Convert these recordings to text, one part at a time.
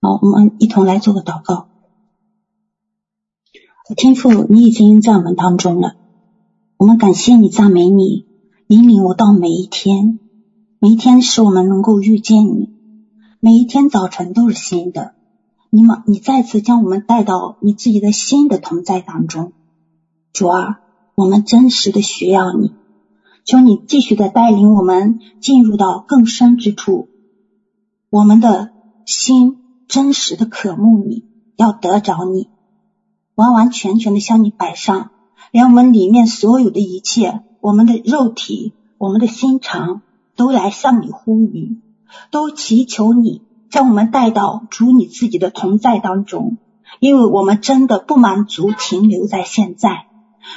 好，我们一同来做个祷告。天父，你已经在我们当中了，我们感谢你，赞美你，引领我到每一天，每一天使我们能够遇见你，每一天早晨都是新的。你们，你再次将我们带到你自己的新的同在当中，主啊，我们真实的需要你，求你继续的带领我们进入到更深之处，我们的心真实的渴慕你，要得着你。完完全全的向你摆上，连我们里面所有的一切，我们的肉体、我们的心肠，都来向你呼吁，都祈求你将我们带到主你自己的同在当中，因为我们真的不满足停留在现在，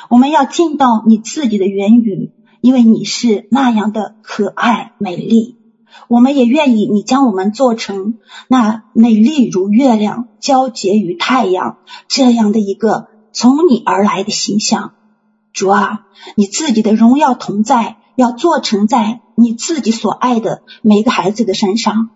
我们要进到你自己的原语，因为你是那样的可爱美丽。我们也愿意你将我们做成那美丽如月亮、皎洁于太阳这样的一个从你而来的形象。主啊，你自己的荣耀同在，要做成在你自己所爱的每个孩子的身上。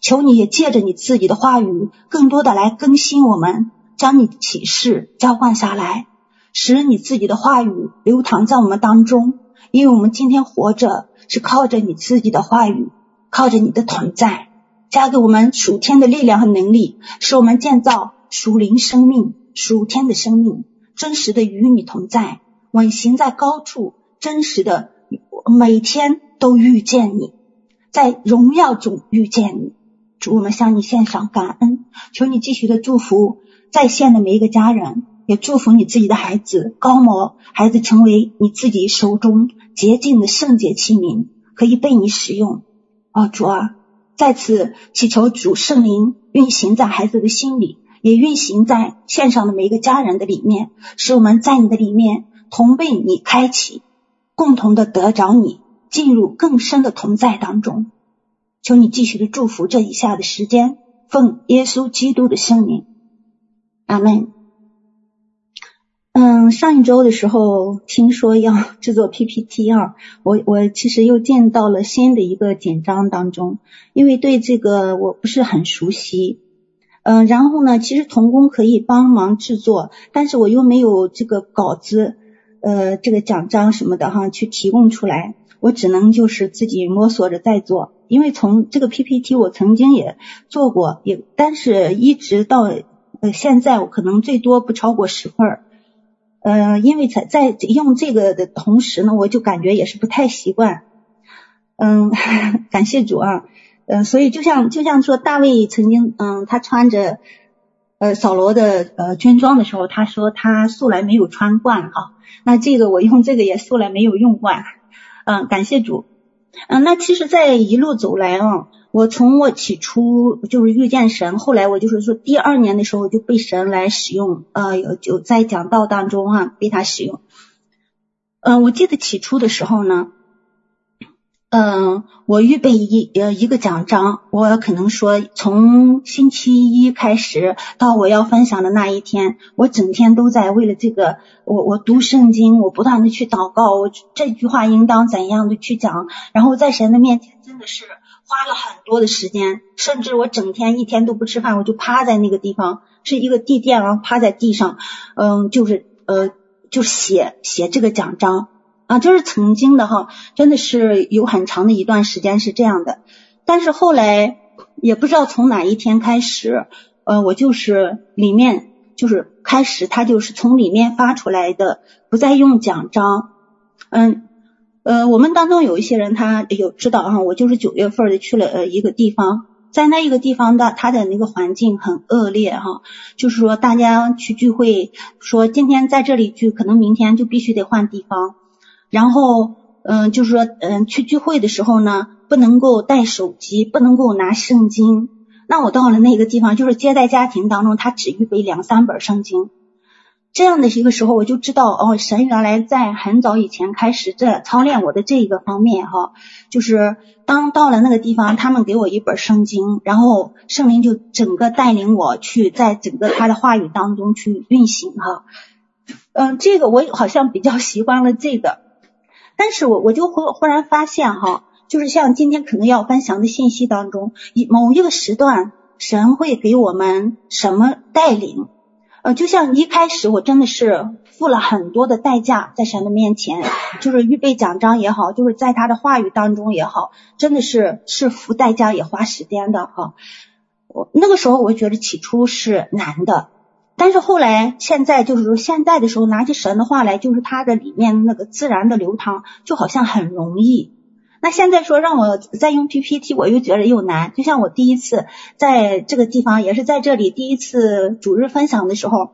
求你也借着你自己的话语，更多的来更新我们，将你的启示浇灌下来，使你自己的话语流淌在我们当中。因为我们今天活着是靠着你自己的话语。靠着你的同在，加给我们属天的力量和能力，使我们建造属灵生命、属天的生命，真实的与你同在，稳行在高处，真实的每天都遇见你，在荣耀中遇见你。主，我们向你献上感恩，求你继续的祝福在线的每一个家人，也祝福你自己的孩子高摩，孩子成为你自己手中洁净的圣洁器皿，可以被你使用。哦，主啊，再次祈求主圣灵运行在孩子的心里，也运行在线上的每一个家人的里面，使我们在你的里面同被你开启，共同的得着你，进入更深的同在当中。求你继续的祝福这以下的时间，奉耶稣基督的圣名，阿门。上一周的时候听说要 制作 PPT 啊，我我其实又进到了新的一个紧张当中，因为对这个我不是很熟悉。嗯，然后呢，其实童工可以帮忙制作，但是我又没有这个稿子，呃，这个奖章什么的哈，去提供出来，我只能就是自己摸索着在做。因为从这个 PPT 我曾经也做过，也但是一直到呃现在，我可能最多不超过十份儿。呃，因为在在用这个的同时呢，我就感觉也是不太习惯。嗯，感谢主啊。嗯，所以就像就像说大卫曾经，嗯，他穿着呃扫罗的呃军装的时候，他说他素来没有穿惯啊。那这个我用这个也素来没有用惯。嗯，感谢主。嗯，那其实，在一路走来啊。我从我起初就是遇见神，后来我就是说第二年的时候就被神来使用，呃，有就在讲道当中、啊、被他使用。嗯、我记得起初的时候呢，嗯、我预备一呃一个讲章，我可能说从星期一开始到我要分享的那一天，我整天都在为了这个，我我读圣经，我不断的去祷告，我这句话应当怎样的去讲，然后在神的面前真的是。花了很多的时间，甚至我整天一天都不吃饭，我就趴在那个地方，是一个地垫啊，趴在地上，嗯，就是呃，就写写这个奖章啊，就是曾经的哈，真的是有很长的一段时间是这样的。但是后来也不知道从哪一天开始，呃，我就是里面就是开始，他就是从里面发出来的，不再用奖章，嗯。呃，我们当中有一些人，他有知道哈，我就是九月份的去了呃一个地方，在那一个地方的他的那个环境很恶劣哈，就是说大家去聚会，说今天在这里聚，可能明天就必须得换地方，然后嗯、就是说嗯、去聚会的时候呢，不能够带手机，不能够拿圣经。那我到了那个地方，就是接待家庭当中，他只预备两三本圣经。这样的一个时候，我就知道哦，神原来在很早以前开始在操练我的这一个方面哈，就是当到了那个地方，他们给我一本圣经，然后圣灵就整个带领我去在整个他的话语当中去运行哈，嗯，这个我好像比较习惯了这个，但是我我就忽忽然发现哈，就是像今天可能要分享的信息当中，某一个时段。神会给我们什么带领。就像一开始我真的是付了很多的代价在神的面前，就是预备讲章也好，就是在他的话语当中也好，真的是是付代价也花时间的哈。我那个时候我觉得起初是难的，但是后来现在就是说现在的时候拿起神的话来，就是它的里面那个自然的流淌，就好像很容易。那现在说让我再用 PPT，我又觉得又难。就像我第一次在这个地方，也是在这里第一次主日分享的时候，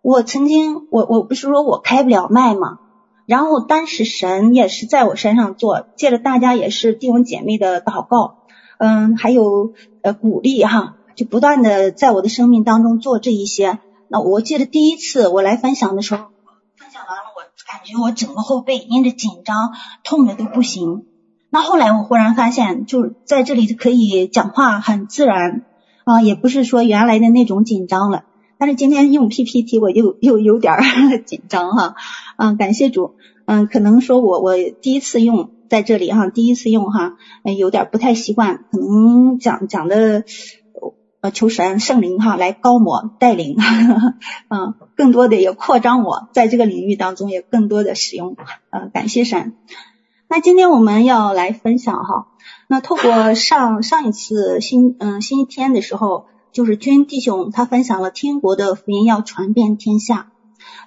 我曾经我我不是说我开不了麦嘛，然后当时神也是在我身上做，借着大家也是弟兄姐妹的祷告，嗯，还有呃鼓励哈，就不断的在我的生命当中做这一些。那我记得第一次我来分享的时候，分享完了，我感觉我整个后背因着紧张痛的都不行。那后来我忽然发现，就在这里可以讲话很自然啊，也不是说原来的那种紧张了。但是今天用 PPT 我又又有点 紧张哈，嗯，感谢主，嗯，可能说我我第一次用在这里哈，第一次用哈，有点不太习惯，可能讲讲的呃求神圣灵哈来高摩带领，嗯，更多的也扩张我在这个领域当中也更多的使用，呃，感谢神。那今天我们要来分享哈，那透过上上一次星嗯星期天的时候，就是君弟兄他分享了天国的福音要传遍天下，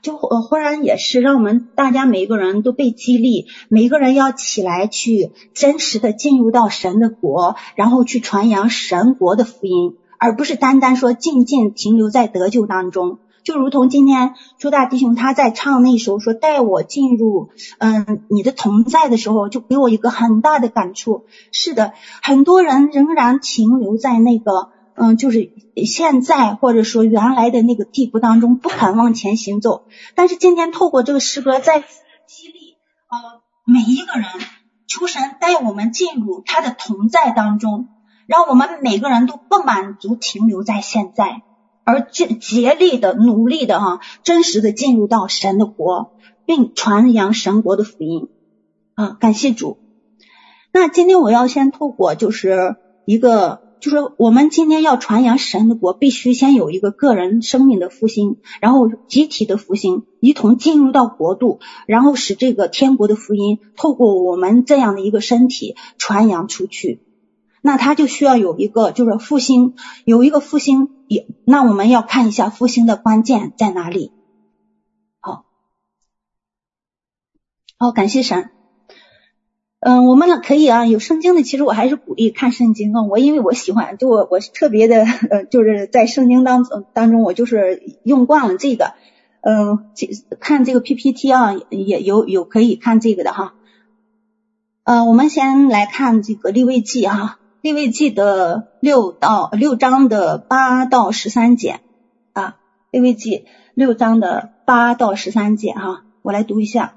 就呃忽然也是让我们大家每一个人都被激励，每一个人要起来去真实的进入到神的国，然后去传扬神国的福音，而不是单单说静静停留在得救当中。就如同今天朱大弟兄他在唱那首说带我进入嗯你的同在的时候，就给我一个很大的感触。是的，很多人仍然停留在那个嗯就是现在或者说原来的那个地步当中，不肯往前行走。但是今天透过这个诗歌再次激励呃每一个人，求神带我们进入他的同在当中，让我们每个人都不满足停留在现在。而竭竭力的努力的哈，真实的进入到神的国，并传扬神国的福音啊！感谢主。那今天我要先透过就是一个，就是我们今天要传扬神的国，必须先有一个个人生命的复兴，然后集体的复兴，一同进入到国度，然后使这个天国的福音透过我们这样的一个身体传扬出去。那他就需要有一个就是复兴，有一个复兴。也，那我们要看一下复兴的关键在哪里。好，好，感谢神。嗯，我们呢可以啊，有圣经的，其实我还是鼓励看圣经啊。我因为我喜欢，就我我特别的，呃，就是在圣经当当中，我就是用惯了这个，嗯，看这个 PPT 啊，也有有可以看这个的哈。呃，我们先来看这个立位记哈。利未记的六到六章的八到十三节啊，利未记六章的八到十三节哈，我来读一下。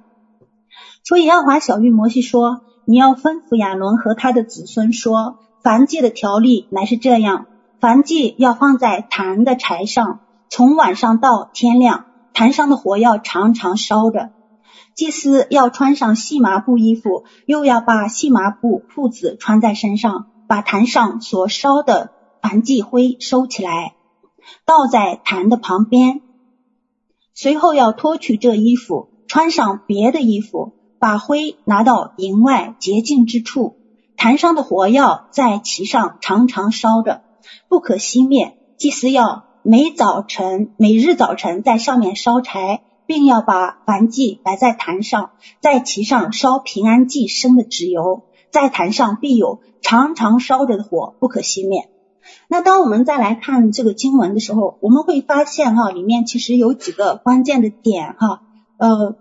所以耶和华小玉摩西说：“你要吩咐亚伦和他的子孙说，燔祭的条例乃是这样：燔祭要放在坛的柴上，从晚上到天亮，坛上的火要常常烧着。祭司要穿上细麻布衣服，又要把细麻布裤子穿在身上。”把坛上所烧的燔祭灰收起来，倒在坛的旁边。随后要脱去这衣服，穿上别的衣服，把灰拿到营外洁净之处。坛上的火药在其上常常烧着，不可熄灭。祭司要每早晨、每日早晨在上面烧柴，并要把燔祭摆在坛上，在其上烧平安祭生的脂油。在坛上必有常常烧着的火，不可熄灭。那当我们再来看这个经文的时候，我们会发现哈，里面其实有几个关键的点哈，呃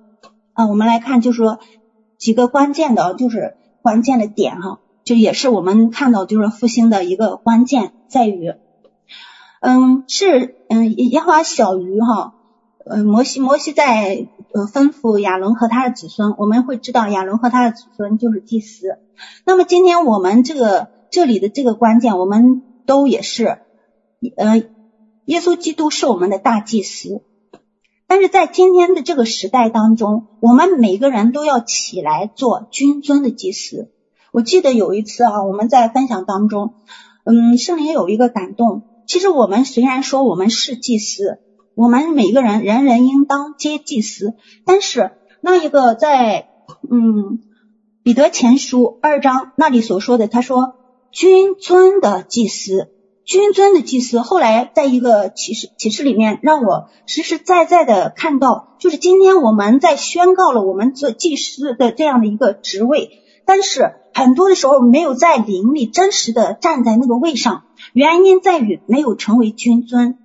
啊，我们来看就是说几个关键的，就是关键的点哈，就也是我们看到就是复兴的一个关键在于，嗯，是嗯耶和华晓諭哈。呃，摩西，摩西在呃吩咐亚伦和他的子孙，我们会知道亚伦和他的子孙就是祭司。那么今天我们这个这里的这个关键，我们都也是，呃，耶稣基督是我们的大祭司。但是在今天的这个时代当中，我们每个人都要起来做君尊的祭司。我记得有一次啊，我们在分享当中。嗯，圣灵有一个感动。其实我们虽然说我们是祭司，我们每个人人人应当皆祭司，但是那一个在嗯彼得前书二章那里所说的，他说君尊的祭司。君尊的祭司，后来在一个启示启示里面，让我实实在在的看到，就是今天我们在宣告了我们做祭司的这样的一个职位，但是很多的时候没有在灵里真实的站在那个位上，原因在于没有成为君尊，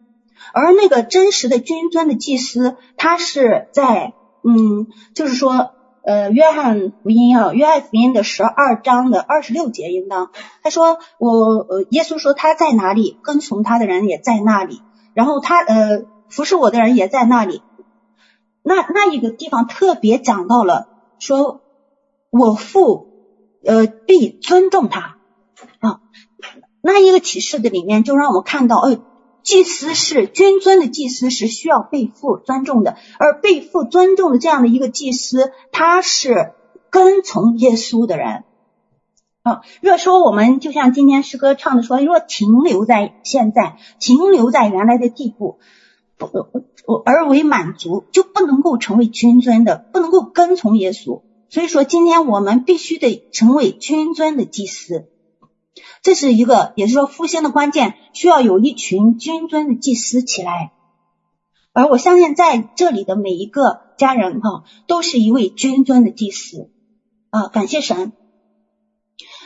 而那个真实的君尊的祭司，他是在嗯，就是说。呃，约翰福音啊，约翰福音的十二章的二十六节，应当他说我呃，耶稣说他在哪里，跟从他的人也在那里，然后他呃服侍我的人也在那里。那那一个地方特别讲到了，说我父呃必尊重他啊。那一个启示的里面就让我看到，哎。祭司是君尊的祭司是需要被父尊重的，而被父尊重的这样的一个祭司，他是跟从耶稣的人啊。若说我们就像今天诗歌唱的说，若停留在现在，停留在原来的地步，不而为满足，就不能够成为君尊的，不能够跟从耶稣。所以说，今天我们必须得成为君尊的祭司。这是一个，也是说复兴的关键，需要有一群君尊的祭司起来。而我相信在这里的每一个家人哈，都是一位君尊的祭司啊，感谢神。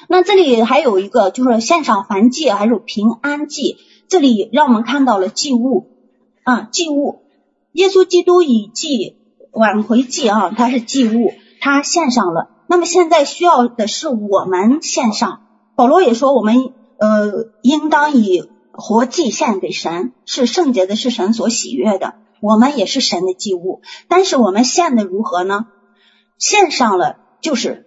那这里还有一个，就是献上燔祭，还有平安祭。这里让我们看到了祭物啊，祭物。耶稣基督以祭挽回祭啊，他是祭物，他献上了。那么现在需要的是我们献上。保罗也说，我们呃应当以活祭献给神，是圣洁的，是神所喜悦的。我们也是神的祭物，但是我们献的如何呢？献上了就是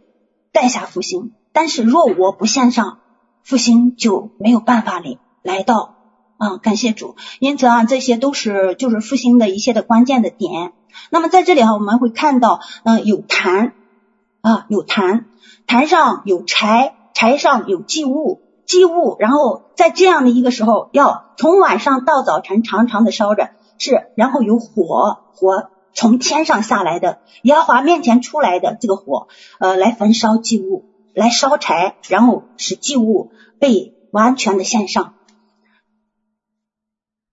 带下复兴，但是若我不献上，复兴就没有办法来来到啊！感谢主，因此啊，这些都是就是复兴的一些的关键的点。那么在这里哈，我们会看到，嗯、有坛啊，有坛，坛上有柴。柴上有祭物，祭物，然后在这样的一个时候，要从晚上到早晨长长的烧着，是，然后有火，火从天上下来的，耶和华面前出来的这个火，呃，来焚烧祭物，来烧柴，然后使祭物被完全的献上。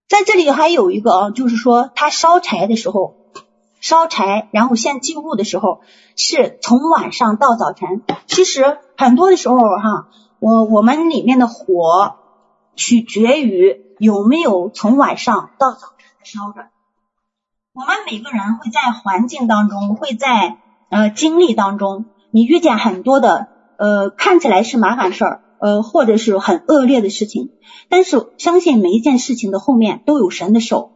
在这里还有一个啊，就是说他烧柴的时候。烧柴，然后献祭物的时候，是从晚上到早晨。其实很多的时候，哈，我我们里面的火取决于有没有从晚上到早晨的烧着。我们每个人会在环境当中，会在呃经历当中，你遇见很多的呃看起来是麻烦事儿，呃或者是很恶劣的事情，但是相信每一件事情的后面都有神的手。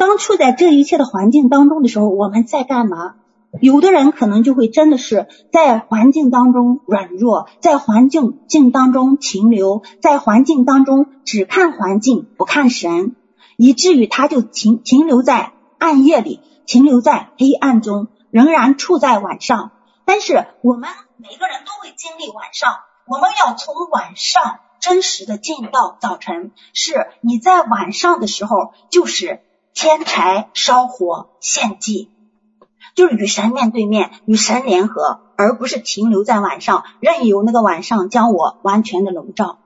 当处在这一切的环境当中的时候，我们在干嘛？有的人可能就会真的是在环境当中软弱，在环境境当中停留，在环境当中只看环境不看神，以至于他就停停留在暗夜里，停留在黑暗中，仍然处在晚上。但是我们每个人都会经历晚上，我们要从晚上真实的进到早晨。是你在晚上的时候，就是。添柴烧火献祭，就是与神面对面，与神联合，而不是停留在晚上，任由那个晚上将我完全的笼罩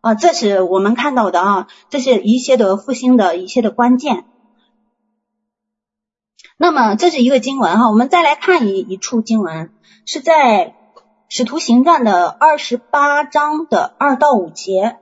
啊！这是我们看到的啊，这是一些的复兴的一些的关键。那么这是一个经文哈，我们再来看一一处经文，是在《使徒行传》的二十八章的二到五节。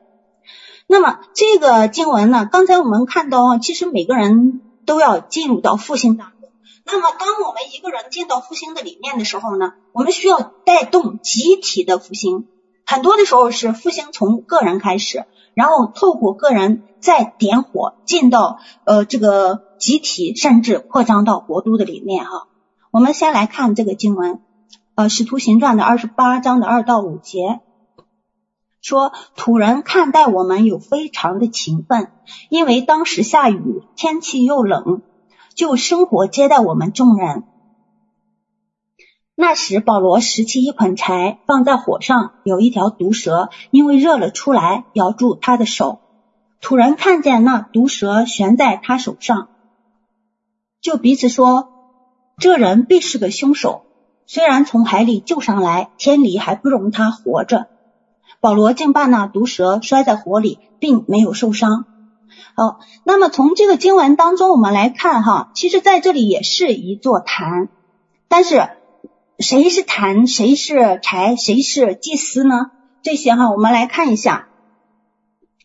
那么这个经文呢，刚才我们看到，其实每个人都要进入到复兴当中。那么当我们一个人进到复兴的里面的时候呢，我们需要带动集体的复兴。很多的时候是复兴从个人开始，然后透过个人再点火进到呃这个集体，甚至扩张到国都的里面哈。我们先来看这个经文，呃，《使徒行传》的二十八章的二到五节。说土人看待我们有非常的情分，因为当时下雨，天气又冷，就生火接待我们众人。那时保罗拾起一捆柴放在火上，有一条毒蛇因为热了出来，咬住他的手。土人看见那毒蛇悬在他手上，就彼此说：“这人必是个凶手。虽然从海里救上来，天理还不容他活着。”保罗竟把那毒蛇摔在火里，并没有受伤。好，那么从这个经文当中，我们来看哈，其实在这里也是一座坛，但是谁是坛，谁是柴，谁是祭司呢？这些哈，我们来看一下。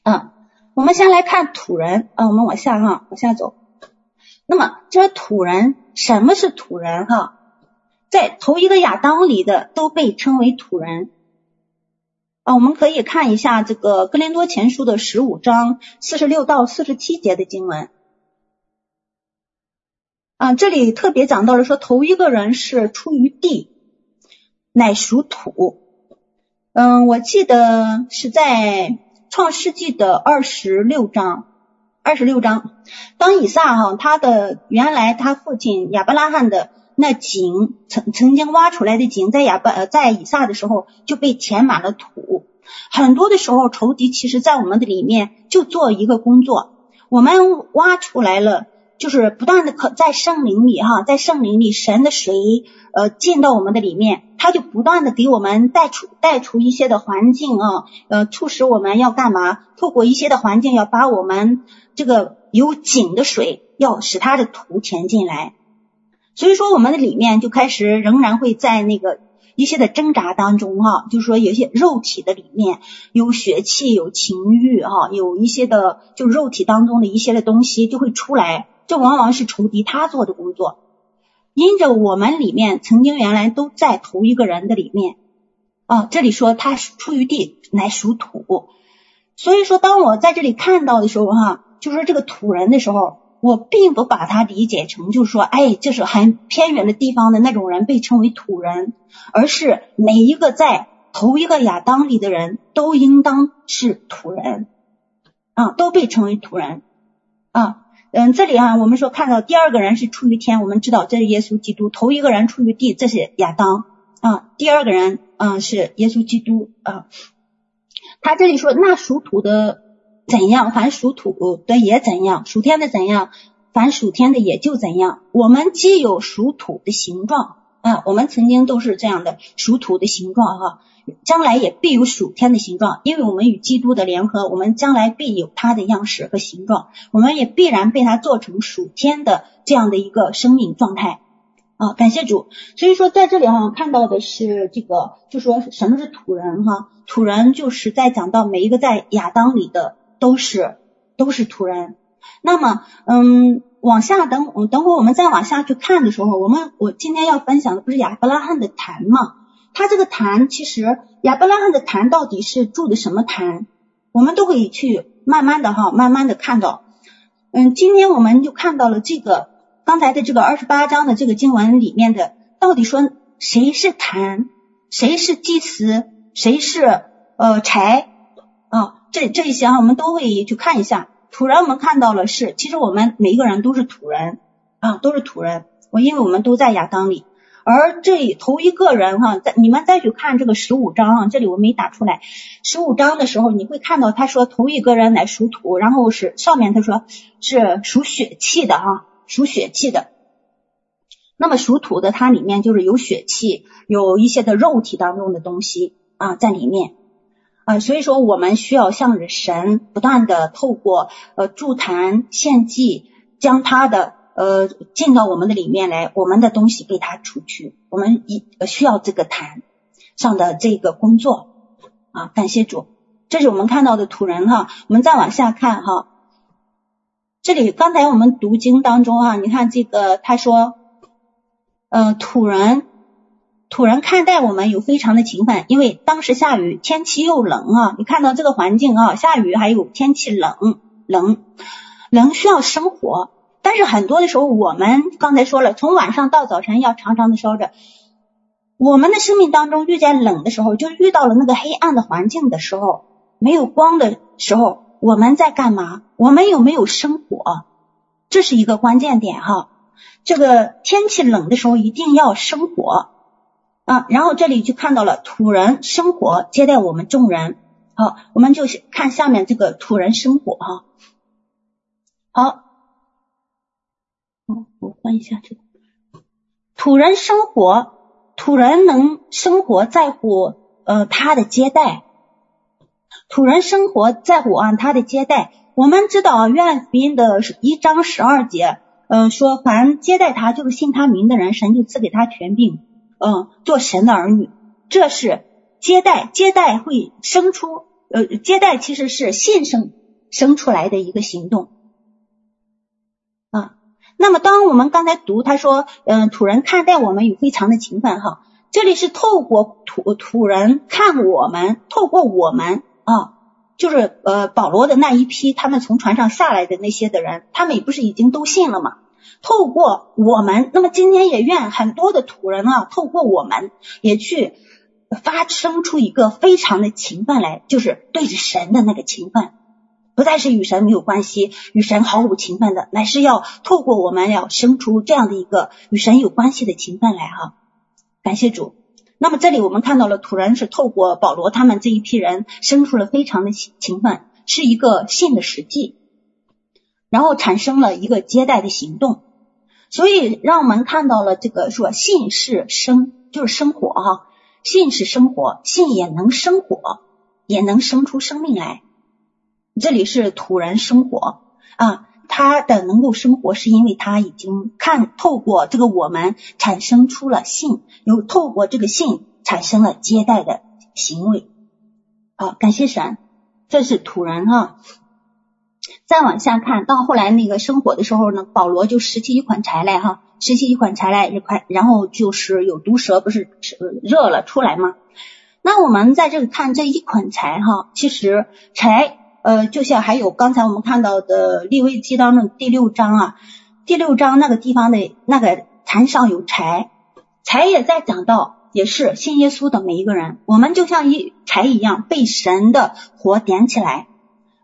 嗯，我们先来看土人，啊，我们往下哈，往下走。那么这土人，什么是土人哈？在头一个亚当里的都被称为土人。啊，我们可以看一下这个哥林多前书的十五章四十六到四十七节的经文。啊，这里特别讲到了说，头一个人是出于地，乃属土。嗯，我记得是在创世纪的二十六章，二十六章，当以撒哈他的原来他父亲亚伯拉罕的。那井曾曾经挖出来的井，在亚伯呃在以撒的时候就被填满了土。很多的时候，仇敌其实在我们的里面就做一个工作，我们挖出来了，就是不断的可在圣灵里哈，在圣灵里神的水呃进到我们的里面，他就不断的给我们带出带出一些的环境啊，呃促使我们要干嘛？透过一些的环境，要把我们这个有井的水，要使它的土填进来。所以说，我们的里面就开始仍然会在那个一些的挣扎当中哈，就是说有些肉体的里面有血气、有情欲哈，有一些的就肉体当中的一些的东西就会出来，这往往是仇敌他做的工作。因着我们里面曾经原来都在同一个人的里面啊，这里说他出于地乃属土，所以说当我在这里看到的时候哈，就是说这个土人的时候。我并不把它理解成，就是说，哎，就是很偏远的地方的那种人被称为土人，而是每一个在头一个亚当里的人都应当是土人啊，都被称为土人啊。嗯，这里啊，我们说看到第二个人是出于天，我们知道这是耶稣基督；头一个人出于地，这是亚当啊。第二个人啊是耶稣基督啊。他这里说，那属土的。怎样？凡属土的也怎样，属天的怎样，凡属天的也就怎样。我们既有属土的形状啊，我们曾经都是这样的属土的形状哈，将来也必有属天的形状，因为我们与基督的联合，我们将来必有他的样式和形状，我们也必然被他做成属天的这样的一个生命状态啊。感谢主。所以说在这里哈，看到的是这个，就说什么是土人哈？土人就是在讲到每一个在亚当里的。都是都是土人，那么嗯，往下等等会我们再往下去看的时候，我们我今天要分享的不是亚伯拉罕的坛吗？他这个坛其实亚伯拉罕的坛到底是住的什么坛？我们都可以去慢慢的哈，慢慢的看到。嗯，今天我们就看到了这个刚才的这个二十八章的这个经文里面的，到底说谁是坛，谁是祭司，谁是呃柴？这这一些啊，我们都会去看一下。土人我们看到了是，其实我们每一个人都是土人啊，都是土人。我因为我们都在亚当里，而这头一个人哈，在你们再去看这个十五章啊，这里我没打出来。十五章的时候，你会看到他说头一个人乃属土，然后是上面他说是属血气的哈，属血气的。那么属土的，它里面就是有血气，有一些的肉体当中的东西啊在里面。啊，所以说我们需要向着神不断的透过呃助坛献祭，将他的呃进到我们的里面来，我们的东西给他出去，我们一需要这个坛上的这个工作。啊，感谢主，这是我们看到的土人哈，我们再往下看哈，这里刚才我们读经当中啊，你看这个他说，呃土人。土人看待我们有非常的情分，因为当时下雨，天气又冷啊。你看到这个环境啊，下雨还有天气冷，冷，冷需要生火。但是很多的时候，我们刚才说了，从晚上到早晨要常常的烧着。我们的生命当中遇见冷的时候，就遇到了那个黑暗的环境的时候，没有光的时候，我们在干嘛？我们有没有生火？这是一个关键点哈。这个天气冷的时候，一定要生火。啊，然后这里就看到了土人生火接待我们众人。好，我们就看下面这个土人生火哈。好，我换一下这个。土人生火，土人能生活在乎呃他的接待。土人生活在乎啊他的接待。我们知道约翰福音的一章十二节，嗯、呃，说凡接待他就是信他名的人，神就赐给他权柄，嗯、做神的儿女。这是接待，接待会生出，呃，接待其实是信生生出来的一个行动啊。那么，当我们刚才读他说，嗯，土人看待我们有非常的情分哈。这里是透过土土人看我们，透过我们啊，就是呃保罗的那一批，他们从船上下来的那些的人，他们也不是已经都信了吗？透过我们，那么今天也愿很多的土人啊，透过我们也去发生出一个非常的情分来，就是对着神的那个情分。不再是与神没有关系，与神毫无情分的，乃是要透过我们要生出这样的一个与神有关系的情分来哈。感谢主。那么这里我们看到了土人是透过保罗他们这一批人生出了非常的情分，是一个信的实际，然后产生了一个接待的行动，所以让我们看到了这个说信是生，就是生活哈，信是生活，信也能生火，也能生出生命来。这里是土人生活啊，他的能够生活是因为他已经看透过这个我们产生出了信，又透过这个信产生了接待的行为。好，感谢神，这是土人哈。再往下看到后来那个生火的时候呢，保罗就拾起一捆柴来哈，拾起一捆柴来一块，然后就是有毒蛇不是热了出来吗？那我们在这里看这一捆柴哈，其实柴。呃，就像还有刚才我们看到的利未记当中第六章啊，第六章那个地方的那个坛上有柴，柴也在讲到，也是信耶稣的每一个人，我们就像一柴一样被神的火点起来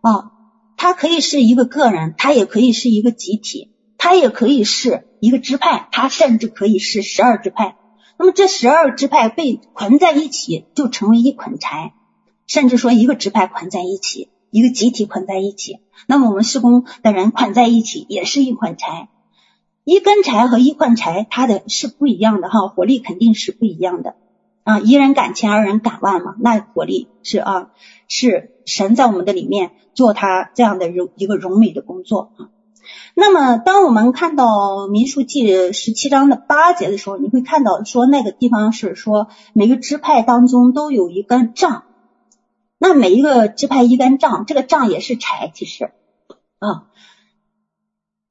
啊，它可以是一个个人，它也可以是一个集体，它也可以是一个支派，它甚至可以是十二支派。那么这十二支派被捆在一起，就成为一捆柴，甚至说一个支派捆在一起。一个集体捆在一起，那么我们施工的人捆在一起也是一捆柴，一根柴和一捆柴，它的是不一样的哈，火力肯定是不一样的啊。一人赶千，二人赶万嘛，那火力是啊，是神在我们的里面做他这样的一个荣美的工作啊。那么当我们看到民数记十七章的八节的时候，你会看到说那个地方是说每个支派当中都有一根杖。那每一个支派一根杖，这个杖也是柴，其实啊，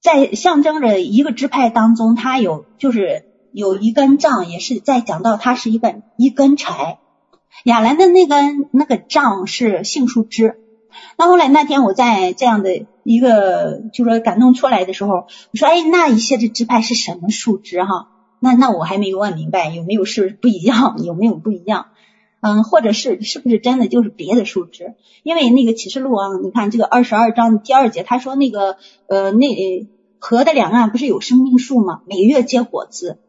在象征着一个支派当中，它有就是有一根杖，也是在讲到它是一根一根柴。亚兰的那根那个杖是杏树枝。那后来那天我在这样的一个就说感动出来的时候，我说哎，那一些的支派是什么树枝哈？那那我还没有问明白有没有是不一样，有没有不一样？嗯，或者是是不是真的就是别的树枝？因为那个启示录啊，你看这个二十二章第二节，他说那个呃那河的两岸不是有生命树吗？每月结果子，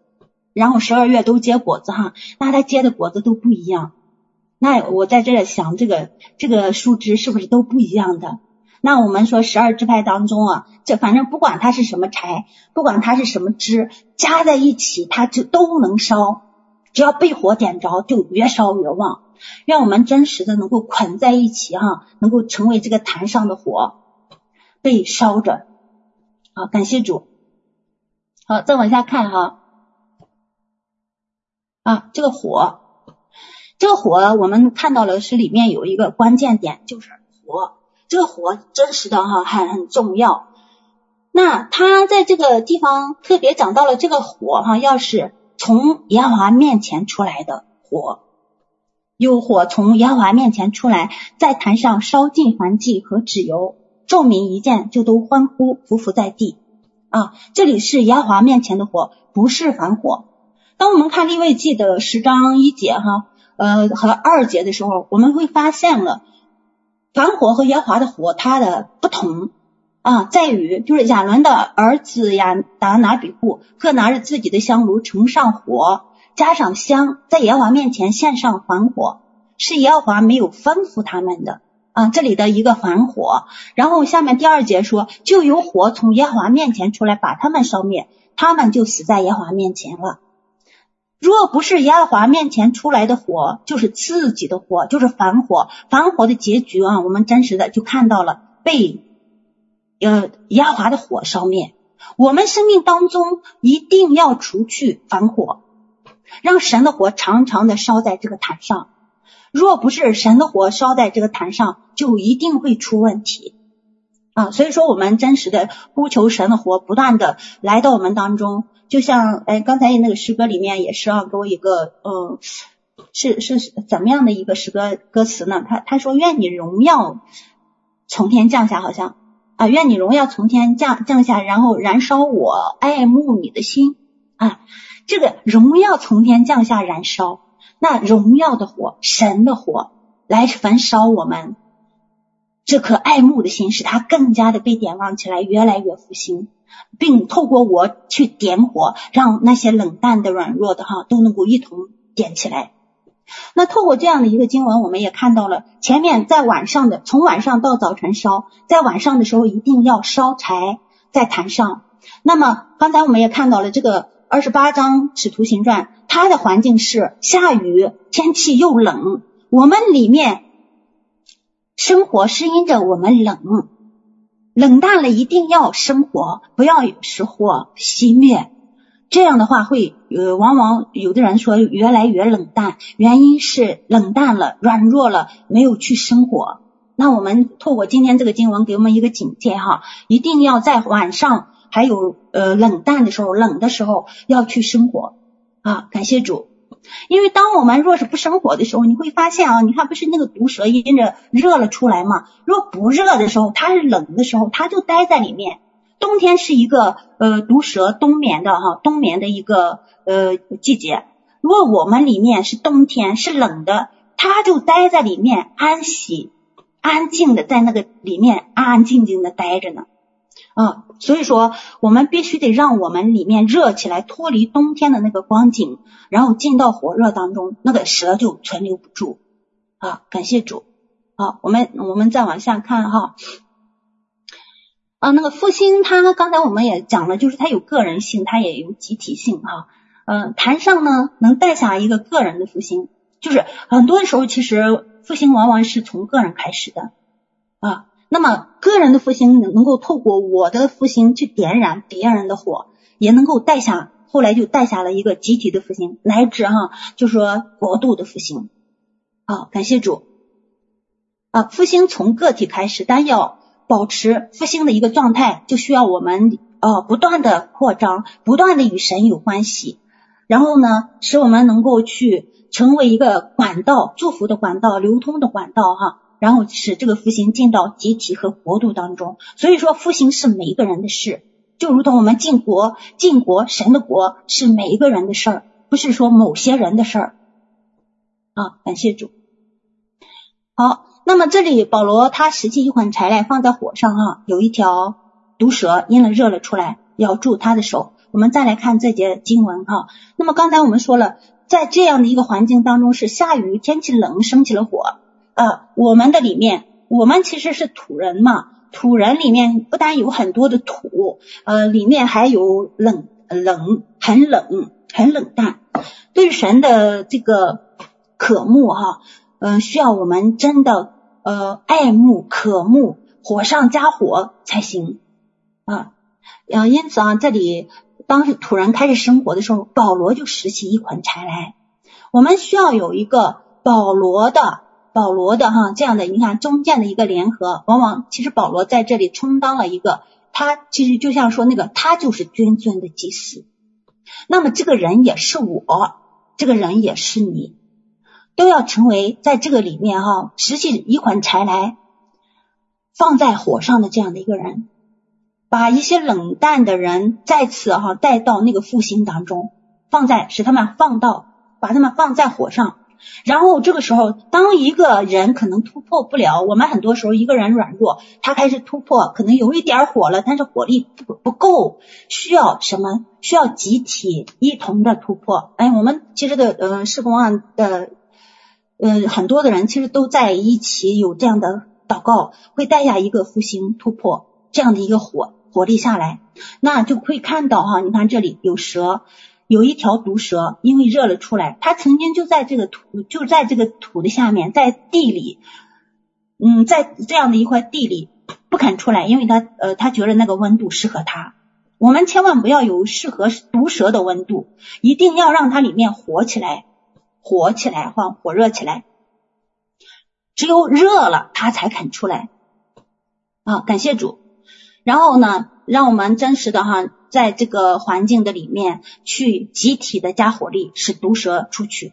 然后十二月都结果子哈，那它结的果子都不一样。那我在这想，这个这个树枝是不是都不一样的？那我们说十二支派当中啊，这反正不管它是什么柴，不管它是什么枝，加在一起它就都能烧。只要被火点着，就越烧越旺。愿我们真实的能够捆在一起哈，能够成为这个坛上的火，被烧着。好，感谢主。好，再往下看哈。啊这个火，这个火，我们看到了是里面有一个关键点，就是火。这个火真实的哈，很很重要。那他在这个地方特别讲到了这个火哈，要是。从耶和华面前出来的火，有火从耶和华面前出来，在坛上烧尽燔祭和脂油，众民一见就都欢呼，匍匐在地。啊，这里是耶和华面前的火，不是凡火。当我们看利未记的十章一节哈，呃和二节的时候，我们会发现了凡火和耶华的火它的不同。啊，在于就是亚伦的儿子亚达拿比布各拿着自己的香炉盛上火，加上香，在耶华面前献上还火，是耶华没有吩咐他们的啊。这里的一个还火，然后下面第二节说，就有火从耶华面前出来，把他们烧灭，他们就死在耶华面前了。若不是耶和华面前出来的火，就是自己的火，就是反火。反火的结局啊，我们真实的就看到了被呃耶和华的火烧灭。我们生命当中一定要除去反火，让神的火常常的烧在这个坛上。若不是神的火烧在这个坛上，就一定会出问题啊。所以说，我们真实的呼求神的火，不断的来到我们当中。就像哎，刚才那个诗歌里面也是啊，给我一个嗯，是是怎么样的一个诗歌歌词呢？他他说愿你荣耀从天降下，好像啊，愿你荣耀从天降降下，然后燃烧我爱慕你的心啊，这个荣耀从天降下燃烧，那荣耀的火，神的火来焚烧我们这颗爱慕的心，使他更加的被点亮起来，越来越复兴。并透过我去点火，让那些冷淡的、软弱的哈都能够一同点起来。那透过这样的一个经文，我们也看到了前面在晚上的，从晚上到早晨烧，在晚上的时候一定要烧柴在坛上。那么刚才我们也看到了这个二十八章使徒行传，它的环境是下雨，天气又冷，我们里面生活是因着我们冷。冷淡了，一定要生火，不要使火熄灭。这样的话会，呃，往往有的人说越来越冷淡，原因是冷淡了、软弱了，没有去生火。那我们透过今天这个经文给我们一个警戒哈，一定要在晚上还有呃冷淡的时候、冷的时候要去生火啊！感谢主。因为当我们若是不生火的时候，你会发现啊，你看不是那个毒蛇因着热了出来嘛？若不热的时候，它是冷的时候，它就待在里面。冬天是一个呃毒蛇冬眠的哈，冬眠的一个呃季节。如果我们里面是冬天是冷的，它就待在里面安息，安静的在那个里面安安静静的待着呢。啊，所以说我们必须得让我们里面热起来，脱离冬天的那个光景，然后进到火热当中，那个蛇就存留不住。啊，感谢主。好，我们我们再往下看哈。啊，那个复兴，它刚才我们也讲了，就是它有个人性，它也有集体性哈。嗯，坛上呢能带下一个个人的复兴，就是很多时候其实复兴往往是从个人开始的啊。那么个人的复兴能够透过我的复兴去点燃别人的火，也能够带下，后来就带下了一个集体的复兴，乃至哈，就说国度的复兴。好，感谢主。啊，复兴从个体开始，但要保持复兴的一个状态，就需要我们呃不断的扩张，不断的与神有关系，然后呢，使我们能够去成为一个管道，祝福的管道，流通的管道哈。然后使这个复兴进到集体和国度当中，所以说复兴是每一个人的事，就如同我们进国、进国，神的国是每一个人的事儿，不是说某些人的事儿。啊，感谢主。好，那么这里保罗他拾起一捆柴来放在火上，哈，有一条毒蛇因了热了出来，咬住他的手。我们再来看这节经文，哈。那么刚才我们说了，在这样的一个环境当中，是下雨，天气冷，升起了火。呃，我们的里面，我们其实是土人嘛，土人里面不但有很多的土，呃，里面还有冷冷，很冷，很冷淡，对神的这个渴慕哈，嗯、呃，需要我们真的呃爱慕渴慕，火上加火才行啊，呃，因此啊，这里当时土人开始生火的时候，保罗就拾起一捆柴来，我们需要有一个保罗的。保罗的哈这样的，你看中间的一个联合，往往其实保罗在这里充当了一个，他其实就像说那个他就是君尊的祭司，那么这个人也是我，这个人也是你，都要成为在这个里面哈拾起一捆柴来放在火上的这样的一个人，把一些冷淡的人再次哈带到那个复兴当中，放在使他们放到把他们放在火上。然后这个时候，当一个人可能突破不了，我们很多时候一个人软弱，他开始突破，可能有一点火了，但是火力不不够，需要什么？需要集体一同的突破。哎，我们其实的呃施工案的呃很多的人其实都在一起有这样的祷告，会带下一个复兴突破这样的一个火火力下来，那就会看到哈，你看这里有蛇。有一条毒蛇，因为热了出来，它曾经就在这个土，就在这个土的下面，在地里，嗯，在这样的一块地里不肯出来，因为它呃，它觉得那个温度适合它。我们千万不要有适合毒蛇的温度，一定要让它里面活起来，活起来或火热起来。只有热了，它才肯出来。啊，感谢主。然后呢，让我们真实的哈。在这个环境的里面去集体的加火力，使毒蛇出去。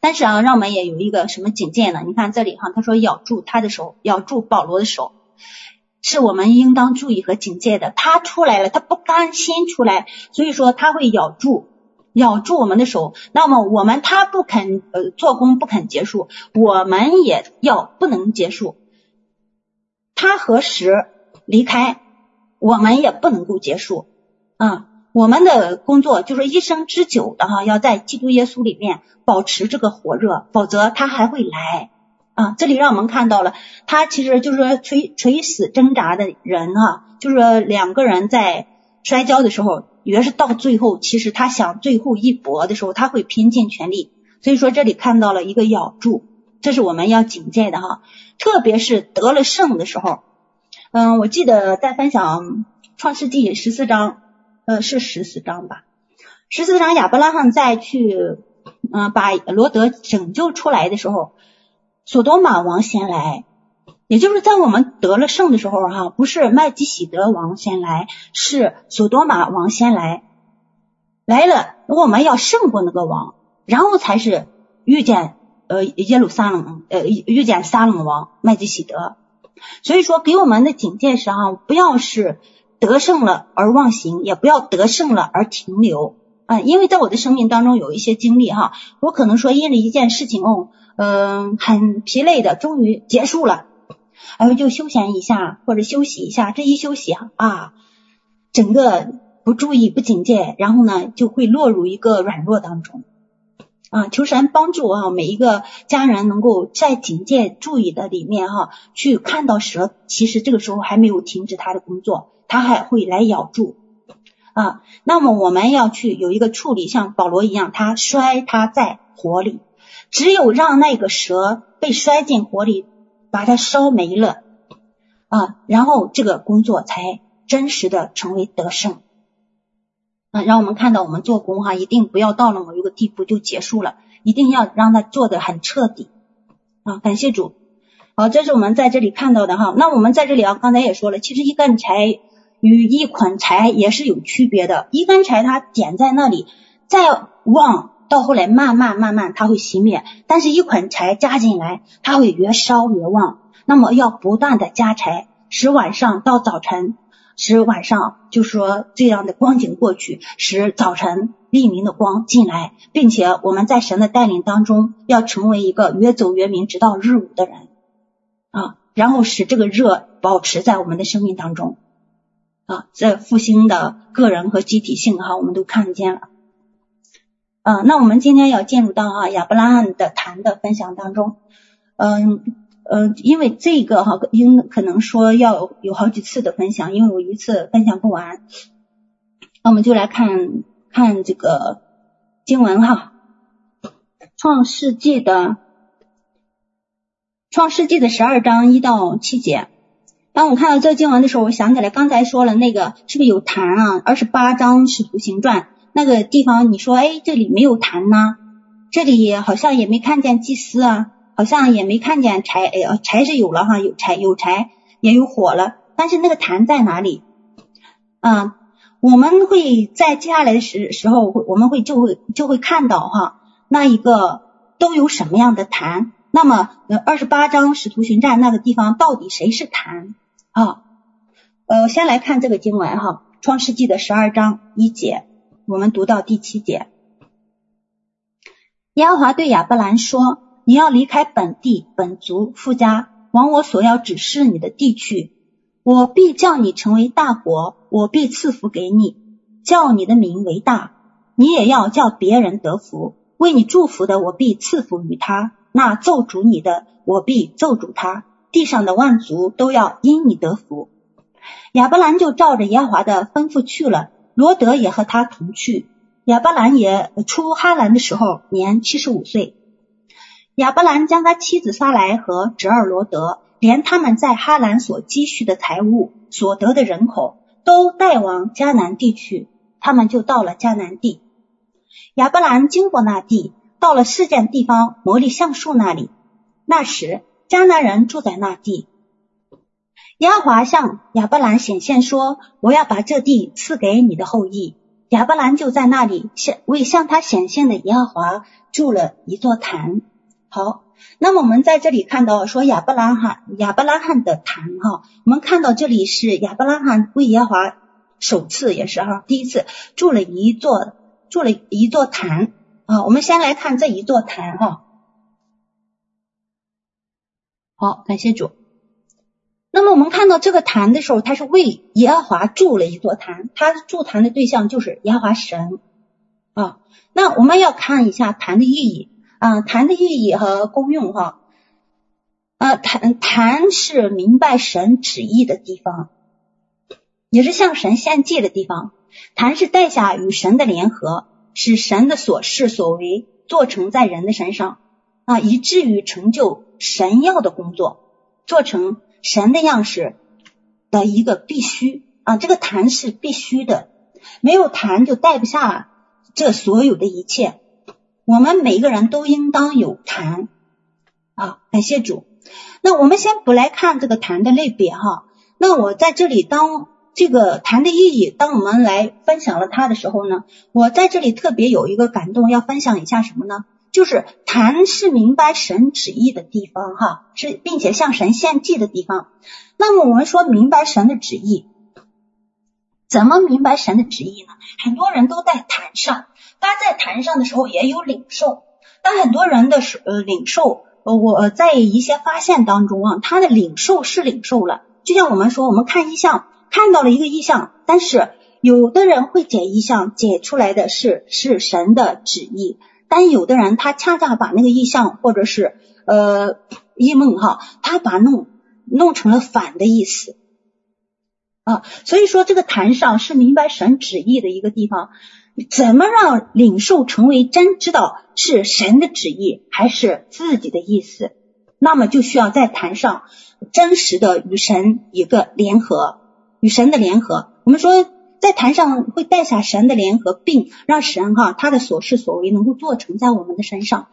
但是啊，让我们也有一个什么警戒呢？你看这里哈，他说咬住他的手，咬住保罗的手，是我们应当注意和警戒的。他出来了，他不甘心出来，所以说他会咬住，咬住我们的手。那么我们他不肯呃做工不肯结束，我们也要不能结束。他何时离开，我们也不能够结束。啊，我们的工作就是一生之久的哈，要在基督耶稣里面保持这个火热，否则他还会来啊。这里让我们看到了，他其实就是说垂垂死挣扎的人啊，就是两个人在摔跤的时候，越是到最后，其实他想最后一搏的时候，他会拼尽全力。所以说这里看到了一个咬住，这是我们要警戒的哈，特别是得了胜的时候。嗯，我记得在分享创世纪十四章。呃，是十四章吧？十四章亚伯拉罕再去，嗯、把罗德拯救出来的时候，索多玛王先来，也就是在我们得了胜的时候，哈，不是麦基洗德王先来，是索多玛王先来，来了，我们要胜过那个王，然后才是遇见呃耶路撒冷，呃遇见撒冷王麦基洗德，所以说给我们的警戒是哈，不要是。得胜了而忘形，也不要得胜了而停留啊！因为在我的生命当中有一些经历哈，我可能说因为一件事情哦，嗯、很疲累的，终于结束了，然后就休闲一下或者休息一下，这一休息啊，整个不注意不警戒，然后呢就会落入一个软弱当中啊！求神帮助啊，每一个家人能够在警戒注意的里面哈，去看到蛇，其实这个时候还没有停止他的工作。他还会来咬住啊，那么我们要去有一个处理，像保罗一样，他摔他在火里，只有让那个蛇被摔进火里，把它烧没了啊，然后这个工作才真实的成为得胜啊。让我们看到我们做工哈，一定不要到了某一个地步就结束了，一定要让它做得很彻底啊。感谢主，好，这是我们在这里看到的哈。那我们在这里啊，刚才也说了，其实一根柴。与一捆柴也是有区别的，一根柴它点在那里，再旺到后来慢慢慢慢它会熄灭，但是一捆柴加进来，它会越烧越旺。那么要不断的加柴，使晚上到早晨，使晚上就说这样的光景过去，使早晨黎明的光进来，并且我们在神的带领当中，要成为一个越走越明，直到日午的人啊，然后使这个热保持在我们的生命当中。啊，这复兴的个人和集体性哈，我们都看见了。啊，那我们今天要进入到啊亚伯拉罕的谈的分享当中。嗯嗯，因为这个哈，应可能说要有好几次的分享，因为我一次分享不完。那我们就来看看这个经文哈，《创世纪》的《创世纪》的十二章一到七节。当我看到这个经文的时候，我想起来刚才说了那个是不是有坛啊？二十八章使徒行传那个地方，你说哎，这里没有坛呢？这里好像也没看见祭司啊，好像也没看见柴，哎呀，柴是有了哈，有柴有柴也有火了，但是那个坛在哪里？啊，我们会在接下来的时时候，我们会就会就会看到哈，那一个都有什么样的坛？那么呃二十八章使徒行传那个地方到底谁是坛？啊，呃，先来看这个经文哈，《创世纪》的十二章一节，我们读到第七节。耶和华对亚伯兰说：“你要离开本地、本族、父家，往我所要指示你的地去。我必叫你成为大国，我必赐福给你，叫你的名为大。你也要叫别人得福。为你祝福的，我必赐福于他；那咒诅你的，我必咒诅他。地上的万族都要因你得福。”亚伯兰就照着耶和华的吩咐去了，罗德也和他同去。亚伯兰也出哈兰的时候年七十五岁。亚伯兰将他妻子撒莱和侄儿罗德，连他们在哈兰所积蓄的财物、所得的人口，都带往迦南地去。他们就到了迦南地。亚伯兰经过那地，到了事件地方摩利橡树那里。那时迦南人住在那地。耶和华向亚伯兰显现说：“我要把这地赐给你的后裔。”亚伯兰就在那里向为向他显现的耶和华筑了一座坛。好，那么我们在这里看到说亚伯拉罕亚伯拉罕的坛哈，我们看到这里是亚伯拉罕为耶和华首次也是哈第一次筑了一座筑了一座坛啊。我们先来看这一座坛哈。好，感谢主。那么我们看到这个坛的时候，他是为耶和华筑了一座坛，他筑坛的对象就是耶和华神啊。那我们要看一下坛的意义啊，坛的意义和功用哈。啊，坛坛是明白神旨意的地方，也是向神献祭的地方。坛是代下与神的联合，使神的所事所为做成在人的身上啊，以至于成就神要的工作，做成。神的样式的一个必须啊，这个坛是必须的，没有坛就带不下这所有的一切。我们每个人都应当有坛啊，感谢主。那我们先不来看这个坛的类别哈。那我在这里当这个坛的意义，当我们来分享了它的时候呢，我在这里特别有一个感动，要分享一下什么呢？就是坛是明白神旨意的地方，哈，是并且向神献祭的地方。那么我们说明白神的旨意，怎么明白神的旨意呢？很多人都在坛上，他在坛上的时候也有领受，但很多人的是呃领受，呃我在一些发现当中啊，他的领受是领受了，就像我们说，我们看异象，看到了一个异象，但是有的人会解意象，解出来的是是神的旨意。但有的人他恰恰把那个意象或者是呃异梦哈，他把弄弄成了反的意思啊，所以说这个坛上是明白神旨意的一个地方。怎么让领受成为真知道是神的旨意还是自己的意思？那么就需要在坛上真实的与神一个联合，与神的联合。我们说。在坛上会带下神的联合，并让神哈他的所事所为能够做成在我们的身上，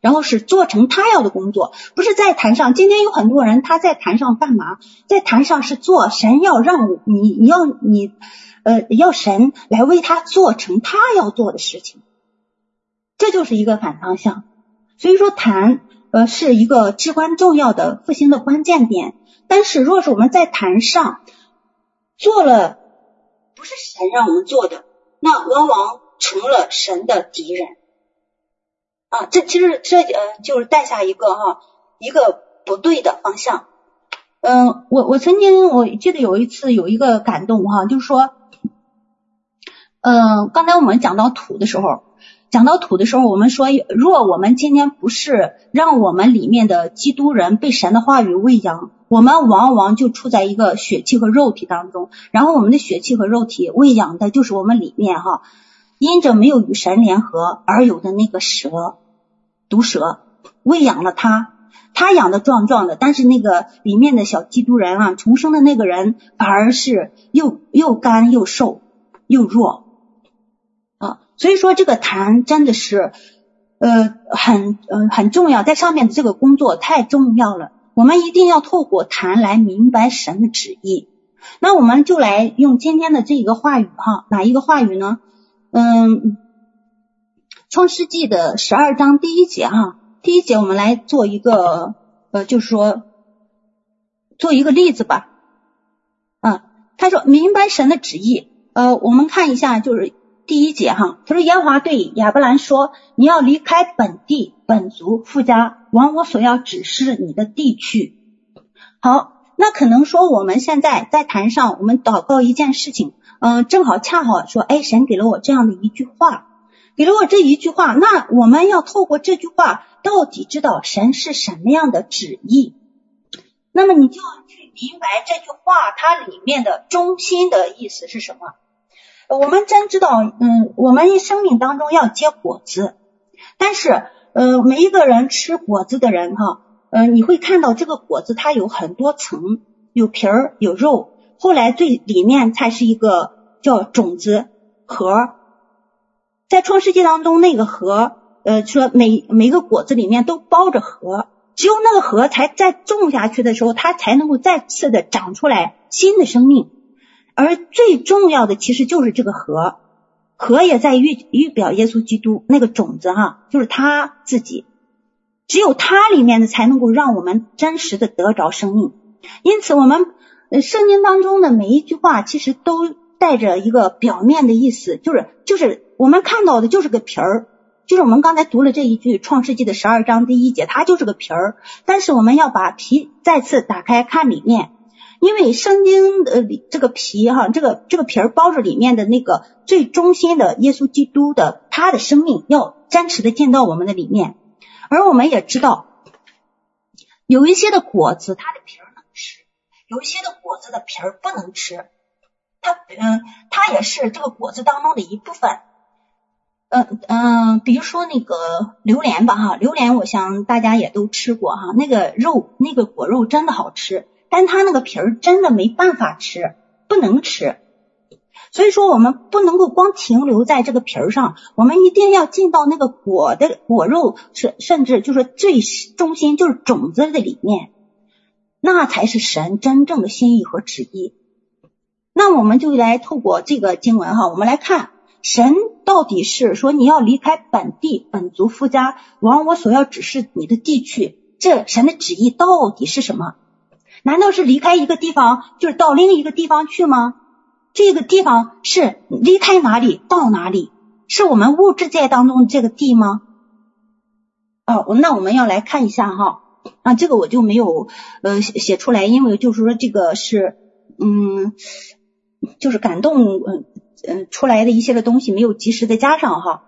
然后是做成他要的工作，不是在坛上。今天有很多人他在坛上干嘛？在坛上是做神要让你你要你呃要神来为他做成他要做的事情，这就是一个反方向。所以说坛呃是一个至关重要的复兴的关键点。但是若是我们在坛上做了。不是神让我们做的，那往往成了神的敌人啊！这其实这呃就是带下一个哈一个不对的方向。嗯，我我曾经我记得有一次有一个感动哈，就是说，嗯，刚才我们讲到土的时候。讲到土的时候，我们说，若我们今天不是让我们里面的基督人被神的话语喂养，我们往往就处在一个血气和肉体当中，然后我们的血气和肉体喂养的就是我们里面哈，因着没有与神联合而有的那个蛇，毒蛇喂养了它，它养的壮壮的，但是那个里面的小基督人啊，重生的那个人反而是又又干又瘦又弱啊。所以说这个痰真的是呃很呃很重要，在上面的这个工作太重要了，我们一定要透过谈来明白神的旨意。那我们就来用今天的这一个话语哈，哪一个话语呢？嗯，创世纪的十二章第一节哈，第一节我们来做一个呃，就是说做一个例子吧。啊，他说明白神的旨意，呃，我们看一下就是。第一节哈，他说耶和华对亚伯兰说：“你要离开本地、本族、父家，往我所要指示你的地去。”好，那可能说我们现在在坛上，我们祷告一件事情，嗯、正好恰好说，哎，神给了我这样的一句话，给了我这一句话，那我们要透过这句话，到底知道神是什么样的旨意？那么你就要去明白这句话它里面的中心的意思是什么。我们真知道，嗯，我们生命当中要结果子，但是，呃，每一个人吃果子的人哈，呃，你会看到这个果子它有很多层，有皮儿，有肉，后来最里面才是一个叫种子核。在创世纪当中，那个核，呃，说每每个果子里面都包着核，只有那个核才再种下去的时候，它才能够再次的长出来新的生命。而最重要的其实就是这个核，核也在预预表耶稣基督那个种子哈，就是他自己，只有他里面的才能够让我们真实的得着生命。因此，我们圣经当中的每一句话其实都带着一个表面的意思，就是就是我们看到的就是个皮儿，就是我们刚才读了这一句创世纪的十二章第一节，它就是个皮儿，但是我们要把皮再次打开看里面。因为圣经的里这个皮哈，这个这个皮儿包着里面的那个最中心的耶稣基督的他的生命要真实的进到我们的里面，而我们也知道，有一些的果子它的皮儿能吃，有一些的果子的皮儿不能吃，它嗯它也是这个果子当中的一部分，嗯嗯，比如说那个榴莲吧哈，榴莲我想大家也都吃过哈，那个肉那个果肉真的好吃。但它那个皮儿真的没办法吃，不能吃，所以说我们不能够光停留在这个皮儿上，我们一定要进到那个果的果肉，甚甚至就是最中心，就是种子的里面，那才是神真正的心意和旨意。那我们就来透过这个经文哈，我们来看神到底是说你要离开本地本族父家，往我所要指示你的地去，这神的旨意到底是什么？难道是离开一个地方，就是到另一个地方去吗？这个地方是离开哪里到哪里？是我们物质界当中这个地吗？哦，那我们要来看一下哈，啊，这个我就没有呃写写出来，因为就是说这个是嗯，就是感动嗯嗯出来的一些的东西没有及时的加上哈，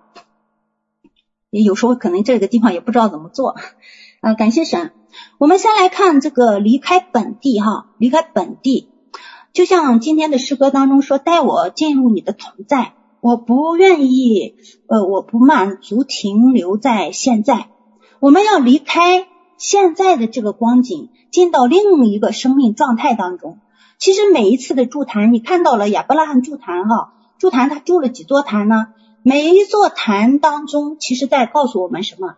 有时候可能这个地方也不知道怎么做啊，感谢神。我们先来看这个离开本地哈，离开本地，就像今天的诗歌当中说，带我进入你的同在，我不愿意，呃，我不满足停留在现在，我们要离开现在的这个光景，进到另一个生命状态当中。其实每一次的筑坛，你看到了亚伯拉罕筑坛哈，筑坛他筑了几座坛呢？每一座坛当中，其实在告诉我们什么？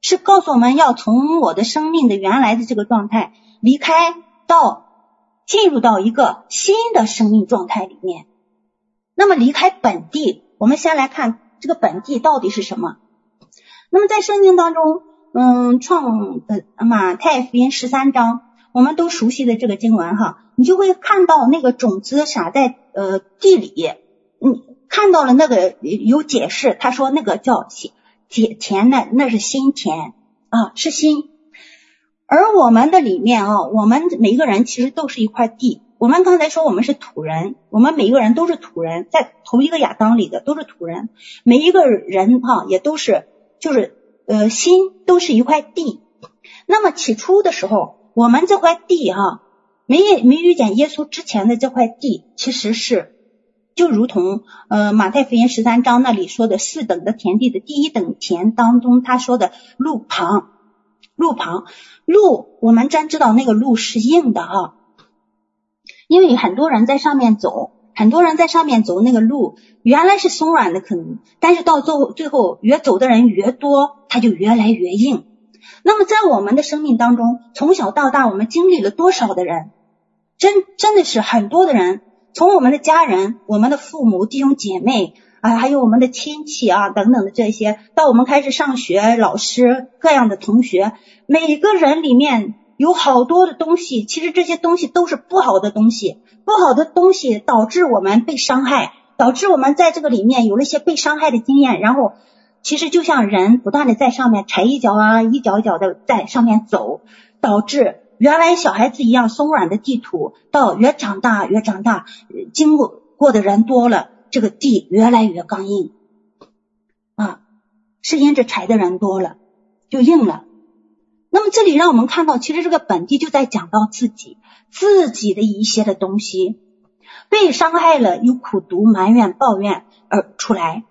是告诉我们要从我的生命的原来的这个状态离开，到进入到一个新的生命状态里面。那么离开本地，我们先来看这个本地到底是什么。那么在圣经当中，嗯，创呃马太福音十三章，我们都熟悉的这个经文哈，你就会看到那个种子撒在呃地里，嗯，看到了那个有解释，他说那个叫田田呢，那是心田啊，是心。而我们的里面啊，我们每一个人其实都是一块地。我们刚才说我们是土人，我们每一个人都是土人，在头一个亚当里的都是土人。每一个人哈、也都是就是呃心都是一块地。那么起初的时候，我们这块地哈、啊，没没遇见耶稣之前的这块地，其实是。就如同呃马太福音十三章那里说的四等的田地的第一等田当中，他说的路旁，路旁路，我们真知道那个路是硬的哈，因为很多人在上面走，很多人在上面走那个路原来是松软的可能，但是到最后最后越走的人越多，它就越来越硬。那么在我们的生命当中，从小到大我们经历了多少的人，真真的是很多的人。从我们的家人、我们的父母、弟兄姐妹啊，还有我们的亲戚啊等等的这些，到我们开始上学，老师各样的同学，每个人里面有好多的东西，其实这些东西都是不好的东西，不好的东西导致我们被伤害，导致我们在这个里面有了一些被伤害的经验，然后其实就像人不断的在上面踩一脚啊，一脚一脚的在上面走，导致原来小孩子一样松软的地土，到越长大越长大，经过过的人多了，这个地越来越刚硬啊，是因着踩的人多了就硬了。那么这里让我们看到，其实这个本地就在讲到自己自己的一些的东西被伤害了，有苦毒、埋怨、抱怨而出来。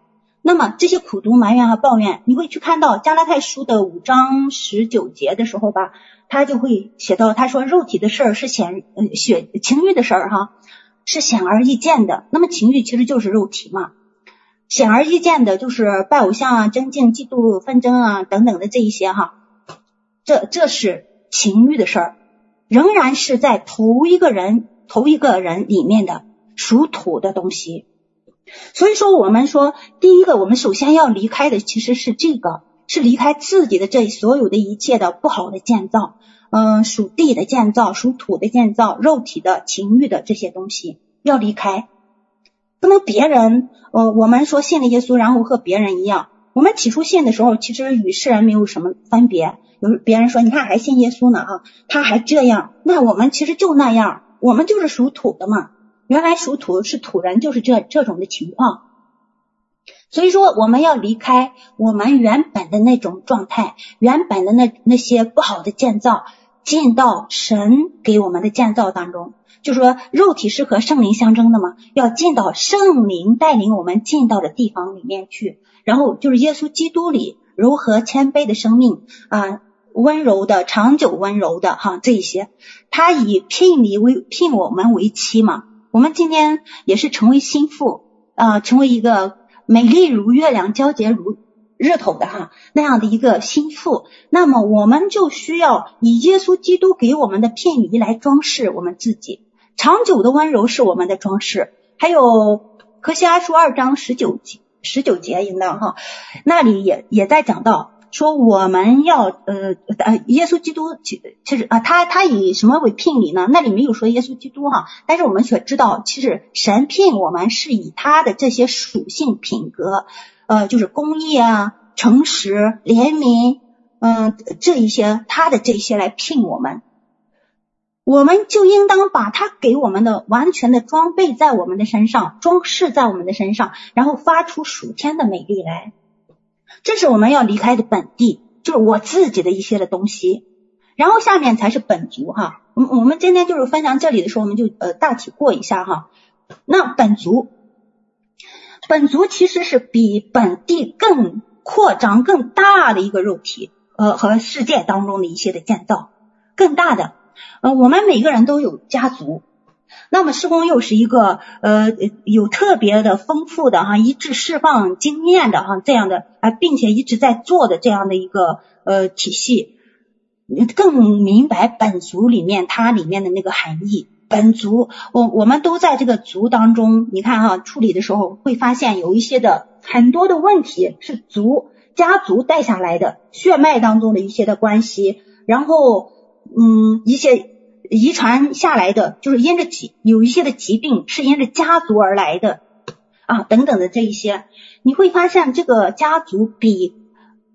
那么这些苦毒、埋怨和抱怨，你会去看到加拉太书的五章十九节的时候吧，他就会写到，他说肉体的事儿是显呃血情欲的事儿哈，是显而易见的。那么情欲其实就是肉体嘛，显而易见的就是拜偶像啊、争竞、嫉妒、纷争啊等等的这一些哈。这这是情欲的事儿，仍然是在头一个人头一个人里面的属土的东西。所以说，我们说第一个，我们首先要离开的其实是这个，是离开自己的这所有的一切的不好的建造，嗯，属地的建造，属土的建造，肉体的情欲的这些东西要离开，不能别人，呃，我们说信了耶稣，然后和别人一样，我们起初信的时候，其实与世人没有什么分别。有别人说，你看还信耶稣呢啊，他还这样，那我们其实就那样，我们就是属土的嘛。原来属土是土人，就是这这种的情况。所以说，我们要离开我们原本的那种状态，原本的那那些不好的建造，进到神给我们的建造当中。就说，肉体是和圣灵相争的嘛，要进到圣灵带领我们进到的地方里面去，然后就是耶稣基督里如何谦卑的生命啊。温柔的，长久温柔的，哈，这一些，他以聘礼为聘我们为妻嘛，我们今天也是成为新妇啊，成为一个美丽如月亮、皎洁如日头的哈那样的一个心腹，那么我们就需要以耶稣基督给我们的聘礼来装饰我们自己，长久的温柔是我们的装饰，还有何西阿书二章十九节十九节应当哈，那里也也在讲到。说我们要呃呃，耶稣基督其其实啊，他他以什么为聘礼呢？那里没有说耶稣基督哈，但是我们却知道，其实神聘我们是以他的这些属性品格，呃，就是公义啊、诚实、怜悯，嗯、这一些他的这些来聘我们，我们就应当把他给我们的完全的装备在我们的身上，装饰在我们的身上，然后发出属天的美丽来。这是我们要离开的本地，就是我自己的一些的东西，然后下面才是本族哈。我我们今天就是分享这里的时候，我们就呃大体过一下哈。那本族，本族其实是比本地更扩张、更大的一个肉体，呃和世界当中的一些的建造更大的。呃，我们每个人都有家族。那么施工又是一个呃有特别的丰富的哈，一直释放经验的哈这样的啊，并且一直在做的这样的一个呃体系，更明白本族里面它里面的那个含义。本族我我们都在这个族当中，你看哈处理的时候会发现有一些的很多的问题是族家族带下来的血脉当中的一些的关系，然后嗯一些。遗传下来的就是因着疾有一些的疾病是因着家族而来的啊，等等的这一些，你会发现这个家族比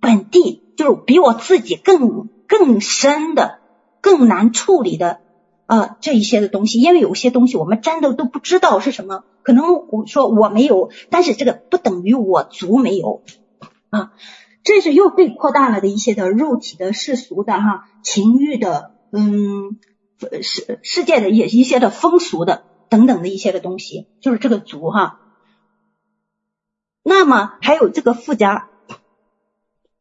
本地就是比我自己更更深的、更难处理的啊这一些的东西，因为有些东西我们真的都不知道是什么，可能我说我没有，但是这个不等于我族没有啊，这是又被扩大了的一些的肉体的世俗的哈情欲的嗯。世世界的一一些的风俗的等等的一些的东西，就是这个族哈。那么还有这个附加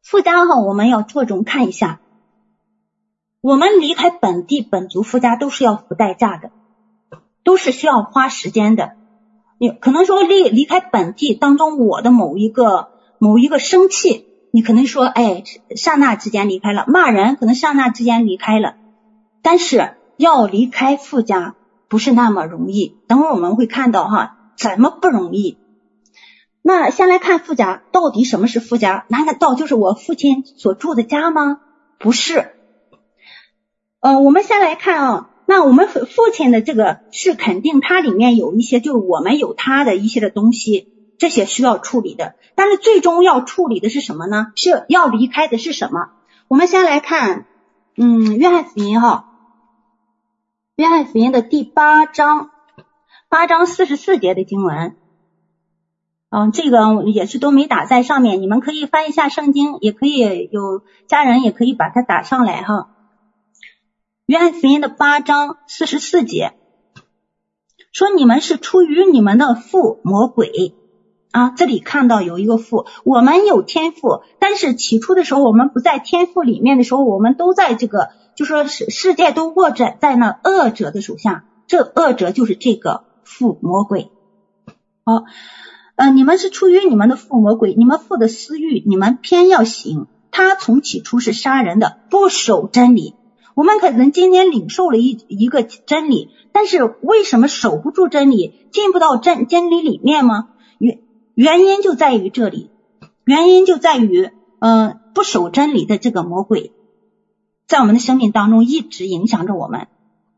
附加哈，我们要着重看一下。我们离开本地本族附加都是要付代价的，都是需要花时间的。你可能说离离开本地当中，我的某一个某一个生气，你可能说哎，刹那之间离开了，骂人可能刹那之间离开了，但是。要离开富家不是那么容易，等会我们会看到哈，怎么不容易？那先来看富家，到底什么是富家？难道就是我父亲所住的家吗？不是。呃，我们先来看啊，那我们父父亲的这个是肯定，它里面有一些就是我们有他的一些的东西，这些需要处理的。但是最终要处理的是什么呢？是要离开的是什么？我们先来看，嗯，约翰福音哈，约翰福音的第八章，八章四十四节的经文。嗯，这个也是都没打在上面，你们可以翻一下圣经，也可以有家人也可以把它打上来哈。约翰福音的八章四十四节说：“你们是出于你们的父魔鬼啊！”这里看到有一个父，我们有天赋，但是起初的时候我们不在天赋里面的时候，我们都在这个，就说世世界都握着在那恶者的手下，这恶者就是这个父魔鬼。好。呃，你们是出于你们的父魔鬼，你们父的私欲，你们偏要行。他从起初是杀人的，不守真理。我们可能今天领受了一一个真理，但是为什么守不住真理，进不到真真理里面吗？原原因就在于这里，原因就在于，嗯、不守真理的这个魔鬼，在我们的生命当中一直影响着我们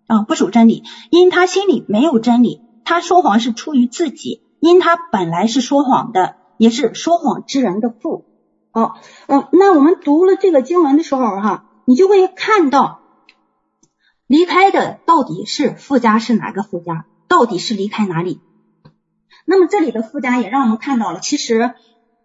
啊，不守真理，因他心里没有真理，他说谎是出于自己。因他本来是说谎的，也是说谎之人的父。哦，嗯，那我们读了这个经文的时候，哈，你就会看到离开的到底是父家是哪个父家，到底是离开哪里？那么这里的父家也让我们看到了，其实，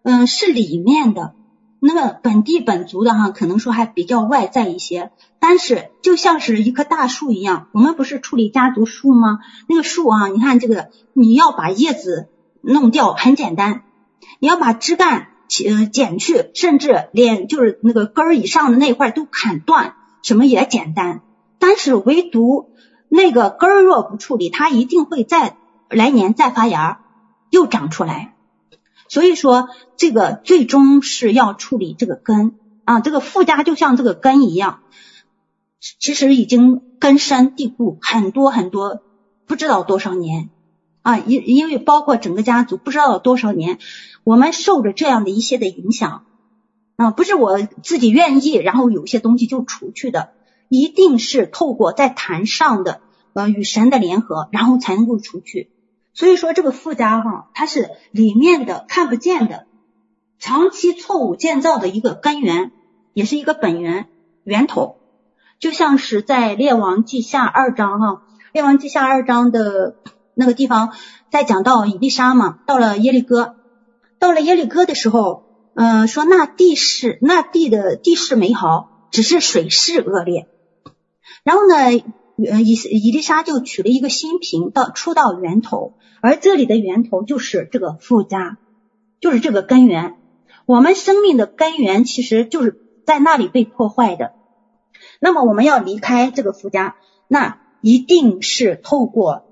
嗯，是里面的。那么本地本族的哈，可能说还比较外在一些，但是就像是一棵大树一样，我们不是处理家族树吗？那个树啊，你看这个，你要把叶子弄掉很简单，你要把枝干呃剪去，甚至连就是那个根儿以上的那块都砍断，什么也简单。但是唯独那个根儿若不处理，它一定会再来年再发芽，又长出来。所以说，这个最终是要处理这个根啊，这个附加就像这个根一样，其实已经根深蒂固很多很多，不知道多少年啊，因因为包括整个家族不知道多少年，我们受着这样的一些的影响啊，不是我自己愿意，然后有些东西就除去的，一定是透过在坛上的呃与神的联合，然后才能够除去。所以说这个附加哈，它是里面的看不见的，长期错误建造的一个根源，也是一个本源源头。就像是在列王记下二章哈，列王记下二章的那个地方，在讲到以利沙嘛，到了耶利哥，到了耶利哥的时候，嗯、呃，说那地势那地的地势美好，只是水势恶劣。然后呢，呃，以以利沙就取了一个新瓶到出到源头。而这里的源头就是这个附加，就是这个根源。我们生命的根源其实就是在那里被破坏的。那么我们要离开这个附加，那一定是透过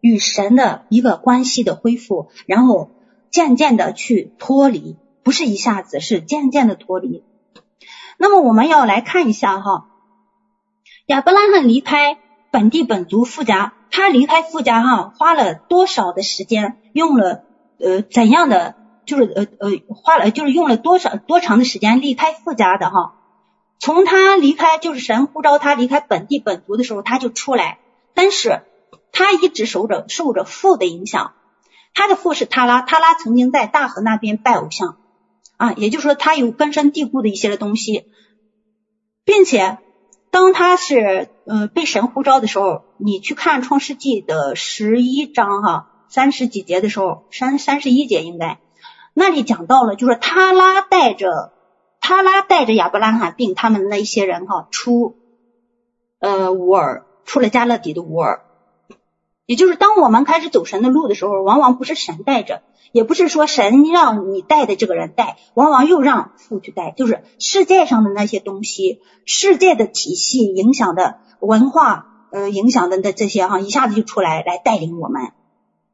与神的一个关系的恢复，然后渐渐的去脱离，不是一下子，是渐渐的脱离。那么我们要来看一下哈，亚伯拉罕离开本地本族富家。他离开富家哈，花了多少的时间？用了呃怎样的？就是呃呃花了就是用了多少多长的时间离开富家的哈？从他离开就是神呼召他离开本地本族的时候，他就出来。但是他一直受着受着父的影响。他的父是他拉，他拉曾经在大河那边拜偶像啊，也就是说他有根深蒂固的一些的东西，并且。当他是呃被神呼召的时候，你去看创世纪的十一章哈，三十几节的时候，三三十一节应该那里讲到了，就是他拉带着他拉带着亚伯拉罕并他们那一些人哈出呃乌尔，出了加勒底的乌尔，也就是当我们开始走神的路的时候，往往不是神带着。也不是说神让你带的这个人带，往往又让父去带，就是世界上的那些东西，世界的体系影响的文化，呃，影响的那这些哈，一下子就出来来带领我们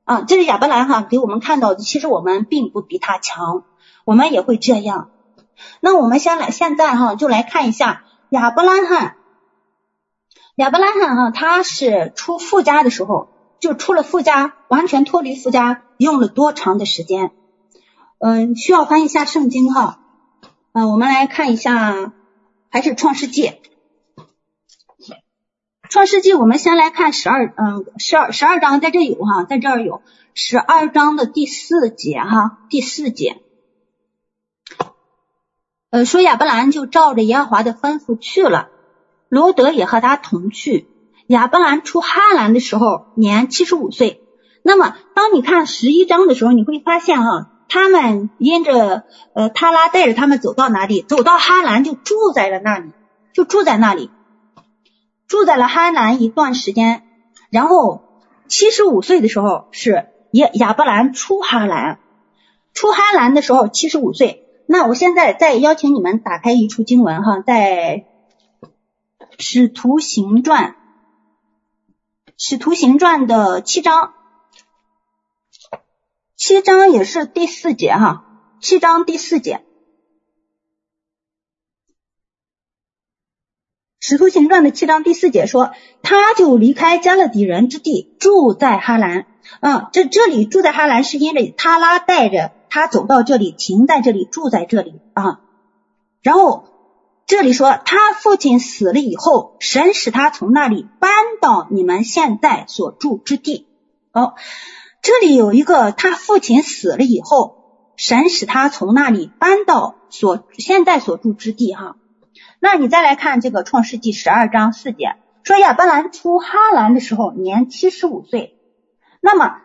啊。这是亚伯兰哈给我们看到的，其实我们并不比他强，我们也会这样。那我们先来现在哈，就来看一下亚伯拉罕，亚伯拉罕哈，他是出父家的时候。就出了父家，完全脱离父家，用了多长的时间？嗯，需要翻译一下圣经哈。嗯，我们来看一下，还是创世纪。创世纪我们先来看十二，嗯，十二十二章在这有哈，在这儿有十二章的第四节哈，第四节，呃，说亚伯兰就照着耶和华的吩咐去了，罗德也和他同去。亚伯兰出哈兰的时候年七十五岁。那么当你看十一章的时候，你会发现哈，他们因着呃他拉带着他们走到哪里，走到哈兰就住在了那里，就住在那里。住在了哈兰一段时间，然后七十五岁的时候是亚亚伯兰出哈兰，出哈兰的时候七十五岁。那我现在再邀请你们打开一处经文哈，在使徒行传，使徒行传的七章，七章也是第四节哈，七章第四节。使徒行传的七章第四节说，他就离开迦勒底人之地，住在哈兰。嗯，这这里住在哈兰是因为他拉带着他走到这里，停在这里，住在这里啊。然后这里说他父亲死了以后，神使他从那里搬到你们现在所住之地。哦，这里有一个他父亲死了以后，神使他从那里搬到所现在所住之地哈。那你再来看这个创世纪十二章四节，说亚伯兰出哈兰的时候年七十五岁。那么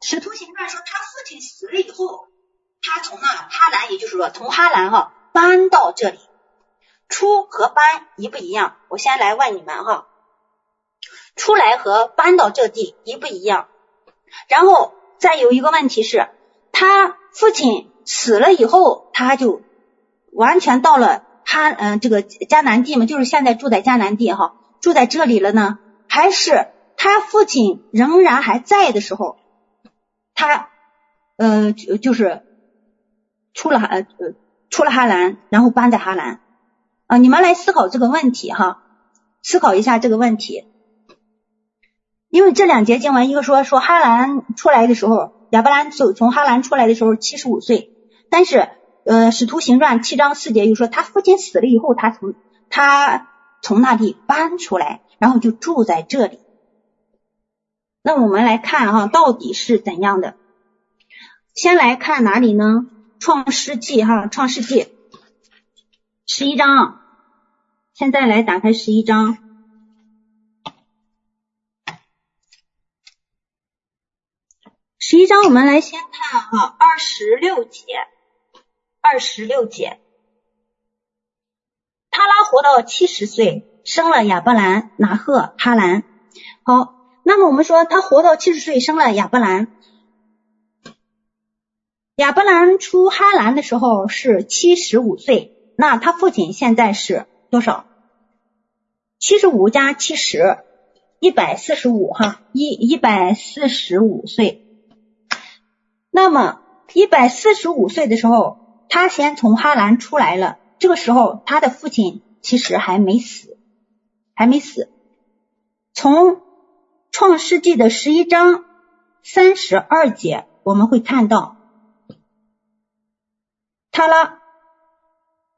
使徒行传说他父亲死了以后，他从那哈兰，也就是说从哈兰哈搬到这里。出和搬一不一样？我先来问你们哈，出来和搬到这地一不一样？然后再有一个问题是，他父亲死了以后，他就完全到了。他嗯，这个迦南地嘛，就是现在住在迦南地哈，住在这里了呢，还是他父亲仍然还在的时候，他呃就是出了呃出了哈兰，然后搬在哈兰啊，你们来思考这个问题哈，思考一下这个问题，因为这两节经文，一个说说哈兰出来的时候，亚伯兰走从哈兰出来的时候七十五岁，但是。呃，使徒行传七章四节又说，他父亲死了以后，他从他从那里搬出来，然后就住在这里。那我们来看哈，到底是怎样的？先来看哪里呢？创世纪哈，创世纪十一章。现在来打开十一章，十一章我们来先看哈，二十六节。二十六节，他拉活到七十岁，生了亚伯兰、拿鹤、哈兰。好，那么我们说他活到七十岁，生了亚伯兰。亚伯兰出哈兰的时候是七十五岁，那他父亲现在是多少？七十五加七十，一百四十五哈，一一百四十五岁。那么一百四十五岁的时候。他先从哈兰出来了，这个时候他的父亲其实还没死，还没死。从创世纪的十一章三十二节，我们会看到，他拉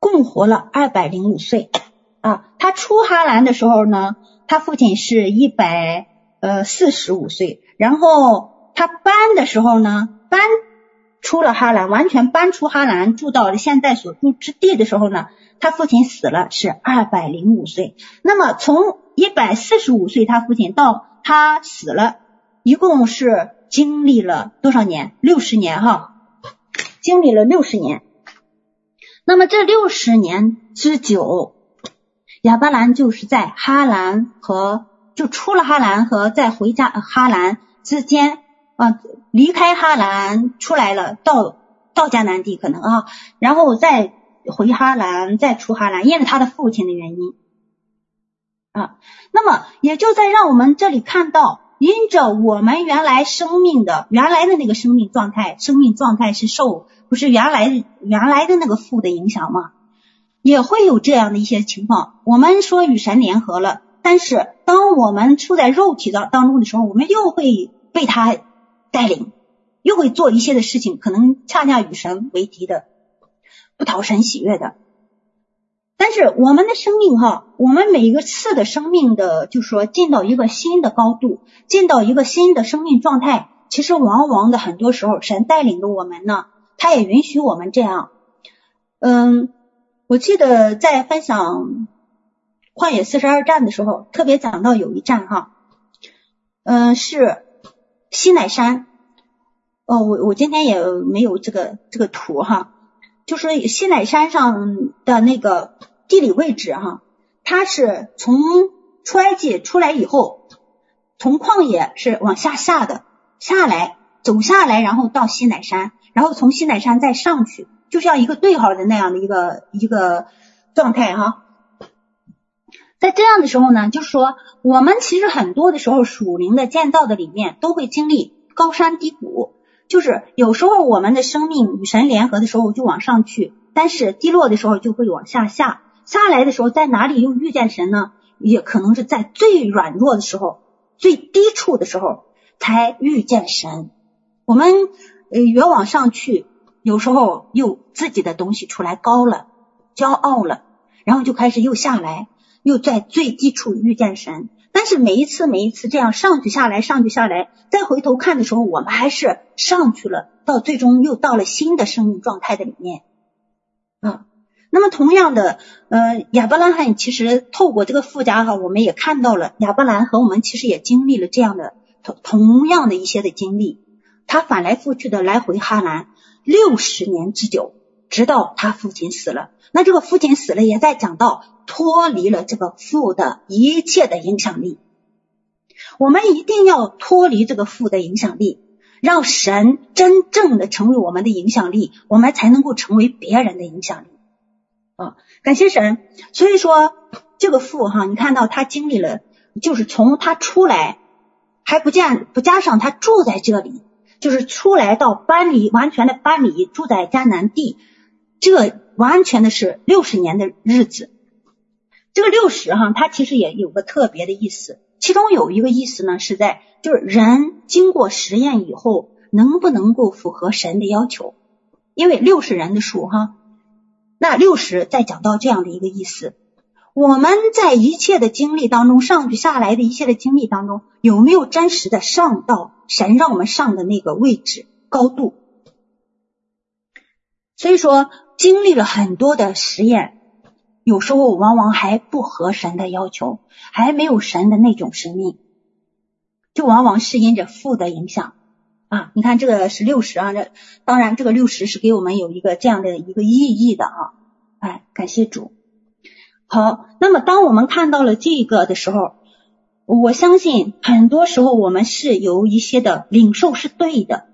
共活了二百零五岁啊。他出哈兰的时候呢，他父亲是一百呃四十五岁，然后他搬的时候呢，搬。出了哈兰，完全搬出哈兰，住到了现在所住之地的时候呢，他父亲死了，是二百零五岁。那么从一百四十五岁他父亲到他死了，一共是经历了多少年？六十年哈，经历了六十年。那么这六十年之久，亚巴兰就是在哈兰和就出了哈兰和再回家哈兰之间啊。离开哈兰出来了，到到迦南地可能啊，然后再回哈兰，再出哈兰，因为他的父亲的原因啊。那么也就在让我们这里看到，因着我们原来生命的原来的那个生命状态，生命状态是受不是原来原来的那个父的影响吗？也会有这样的一些情况。我们说与神联合了，但是当我们处在肉体的当中的时候，我们又会被他。带领又会做一些的事情，可能恰恰与神为敌的，不讨神喜悦的。但是我们的生命哈，我们每一个次的生命的，就是说进到一个新的高度，进到一个新的生命状态，其实往往的很多时候，神带领着我们呢，他也允许我们这样。嗯，我记得在分享旷野四十二站的时候，特别讲到有一站哈，嗯，是西乃山。哦，我我今天也没有这个这个图哈，就是西乃山上的那个地理位置哈，它是从出埃及出来以后，从旷野是往下下的，下来走下来，然后到西乃山，然后从西乃山再上去，就像一个对号的那样的一个一个状态哈。在这样的时候呢，就是说我们其实很多的时候属灵的建造的里面都会经历高山低谷。就是有时候我们的生命与神联合的时候就往上去，但是低落的时候就会往下下。下来的时候在哪里又遇见神呢？也可能是在最软弱的时候、最低处的时候才遇见神。我们呃越往上去，有时候又自己的东西出来高了，骄傲了，然后就开始又下来，又在最低处遇见神。但是每一次每一次这样上去下来上去下来，再回头看的时候，我们还是上去了，到最终又到了新的生命状态的里面啊。那么同样的，呃，亚伯拉罕其实透过这个附加哈，我们也看到了亚伯兰和我们其实也经历了这样的同同样的一些的经历，他反来覆去的来回哈兰六十年之久，直到他父亲死了。那这个父亲死了，也在讲到。脱离了这个父的一切的影响力，我们一定要脱离这个父的影响力，让神真正的成为我们的影响力，我们才能够成为别人的影响力啊！感谢神。所以说，这个父哈，你看到他经历了，就是从他出来还不见不加上他住在这里，就是出来到搬离，完全的搬离，住在迦南地，这完全的是六十年的日子。这个六十哈，它其实也有个特别的意思，其中有一个意思呢，是在就是人经过实验以后，能不能够符合神的要求？因为六十人的数哈，那六十再讲到这样的一个意思，我们在一切的经历当中，上去下来的一切的经历当中，有没有真实的上到神让我们上的那个位置高度？所以说，经历了很多的实验。有时候往往还不合神的要求，还没有神的那种生命，就往往是因着父的影响啊。你看这个是六十啊，这当然这个六十是给我们有一个这样的一个意义的啊。哎，感谢主。好，那么当我们看到了这个的时候，我相信很多时候我们是有一些的领受是对的，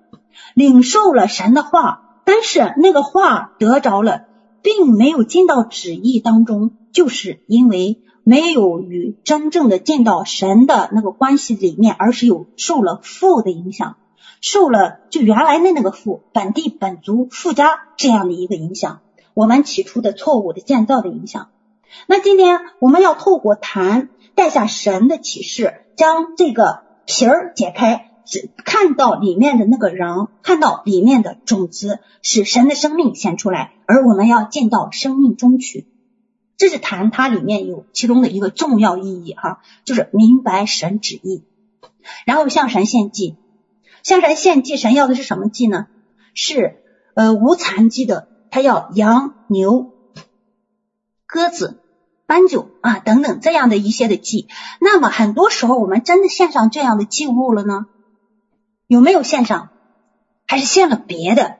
领受了神的话，但是那个话得着了。并没有进到旨意当中，就是因为没有与真正的进到神的那个关系里面，而是有受了父的影响，受了就原来的那个父本地本族父家这样的一个影响，我们起初的错误的建造的影响。那今天我们要透过坛带下神的启示，将这个皮儿解开。只看到里面的那个人，看到里面的种子，使神的生命显出来，而我们要进到生命中去。这是谈它里面有其中的一个重要意义哈，就是明白神旨意，然后向神献祭。向神献祭，神要的是什么祭呢？是呃无残疾的，他要羊、牛、鸽子、斑鸠啊等等这样的一些的祭。那么很多时候，我们真的献上这样的祭物了呢？有没有献上？还是献了别的？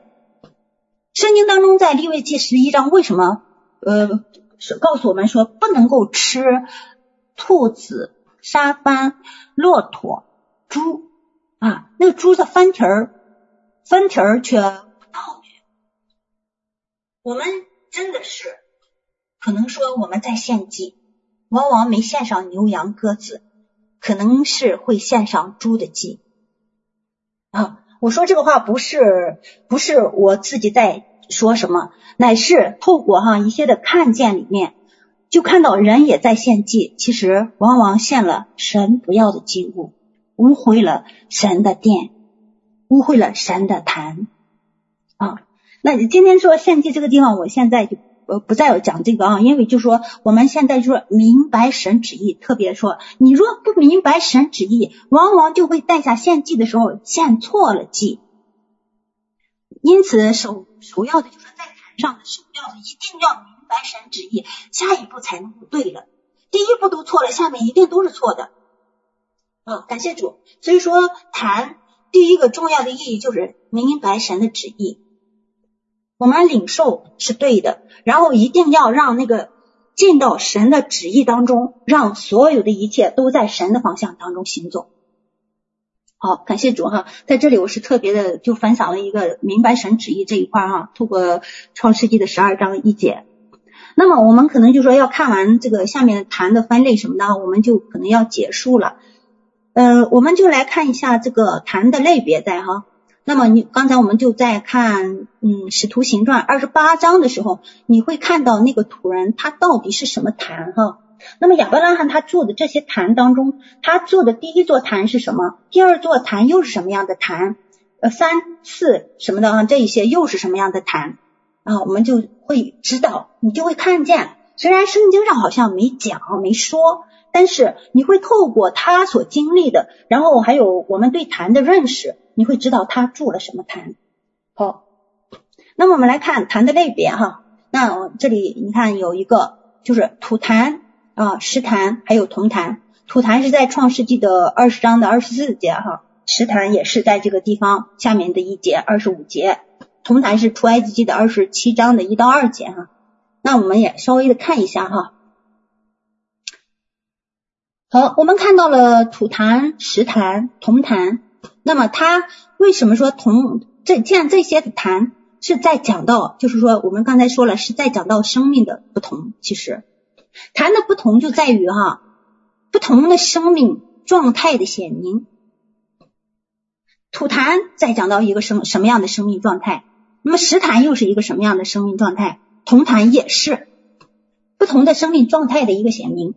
圣经当中在利未记十一章为什么呃是告诉我们说不能够吃兔子、沙斑、骆驼、猪啊？那个猪的翻蹄儿，分蹄儿却不倒去。我们真的是可能说我们在献祭，往往没献上牛羊鸽子，可能是会献上猪的祭。啊，我说这个话不是不是我自己在说什么，乃是透过哈一些的看见里面，就看到人也在献祭，其实往往献了神不要的祭物，污秽了神的殿，污秽了神的坛啊。那今天说献祭这个地方，我现在就呃不再讲这个啊，因为就说我们现在就说明白神旨意，特别说你若不明白神旨意，往往就会带下献祭的时候献错了祭。因此首首要的就是在坛上的首要的一定要明白神旨意，下一步才能对了。第一步都错了，下面一定都是错的。啊，感谢主。所以说坛第一个重要的意义就是明白神的旨意。我们领受是对的，然后一定要让那个进到神的旨意当中，让所有的一切都在神的方向当中行走。好，感谢主哈，在这里我是特别的就分享了一个明白神旨意这一块哈，透过创世纪的十二章一节。那么我们可能就说要看完这个下面坛的分类什么的，我们就可能要结束了。呃，我们就来看一下这个坛的类别在哈。那么你刚才我们就在看，嗯，使徒行传二十八章的时候，你会看到那个土人他到底是什么坛哈？那么亚伯拉罕他做的这些坛当中，他做的第一座坛是什么？第二座坛又是什么样的坛？呃，三四什么的啊？这一些又是什么样的坛啊？我们就会知道，你就会看见，虽然圣经上好像没讲没说，但是你会透过他所经历的，然后还有我们对坛的认识。你会知道他住了什么坛。好，那么我们来看坛的类别哈。那这里你看有一个就是土坛啊、石坛还有铜坛。土坛是在创世纪的二十章的二十四节哈，石坛也是在这个地方下面的一节二十五节。铜坛是出埃及记的二十七章的一到二节哈。那我们也稍微的看一下哈。好，我们看到了土坛、石坛、铜坛。那么它为什么说同这像这些的坛是在讲到，就是说我们刚才说了是在讲到生命的不同。其实坛的不同就在于哈不同的生命状态的显明。土坛在讲到一个什么什么样的生命状态，那么石坛又是一个什么样的生命状态？铜坛也是不同的生命状态的一个显明。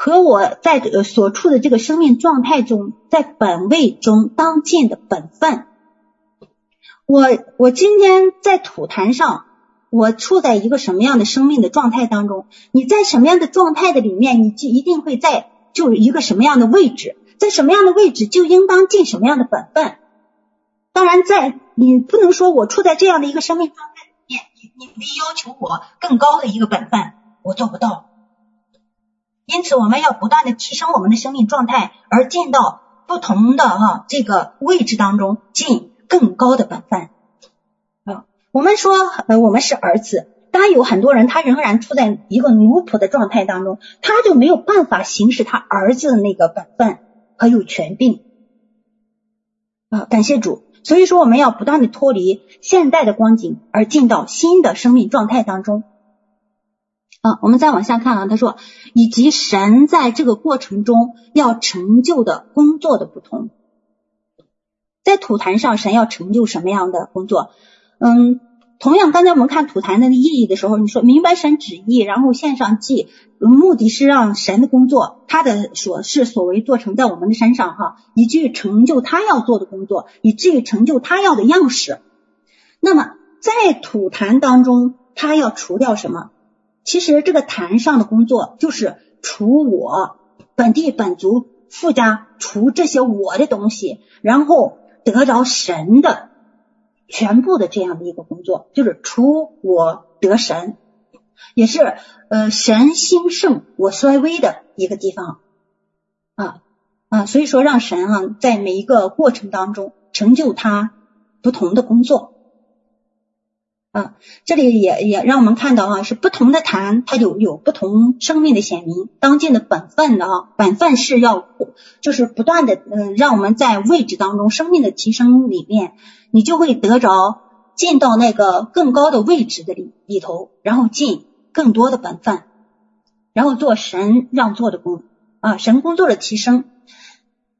和我在所处的这个生命状态中，在本位中当尽的本分。我我今天在土坛上，我处在一个什么样的生命的状态当中？你在什么样的状态的里面，你就一定会在就一个什么样的位置，在什么样的位置就应当尽什么样的本分。当然，在你不能说我处在这样的一个生命状态里面，你你你要求我更高的一个本分，我做不到。因此，我们要不断的提升我们的生命状态，而进到不同的哈这个位置当中，尽更高的本分。啊，我们说呃，我们是儿子，当有很多人他仍然处在一个奴仆的状态当中，他就没有办法行使他儿子的那个本分和有权柄。啊，感谢主。所以说，我们要不断的脱离现在的光景，而进到新的生命状态当中。啊，我们再往下看啊，他说，以及神在这个过程中要成就的工作的不同，在土坛上，神要成就什么样的工作？嗯，同样，刚才我们看土坛的意义的时候，你说明白神旨意，然后献上祭，目的是让神的工作，他的所事所为做成在我们的身上哈，以至于成就他要做的工作，以至于成就他要的样式。那么，在土坛当中，他要除掉什么？其实这个坛上的工作就是除我本地本族附加除这些我的东西，然后得着神的全部的这样的一个工作，就是除我得神，也是呃神兴盛我衰微的一个地方啊啊，所以说让神啊在每一个过程当中成就他不同的工作。啊，这里也也让我们看到啊，是不同的坛，它有有不同生命的显明，当尽的本分的啊，本分是要就是不断的嗯，让我们在位置当中生命的提升里面，你就会得着进到那个更高的位置的里里头，然后尽更多的本分，然后做神让做的工啊，神工作的提升，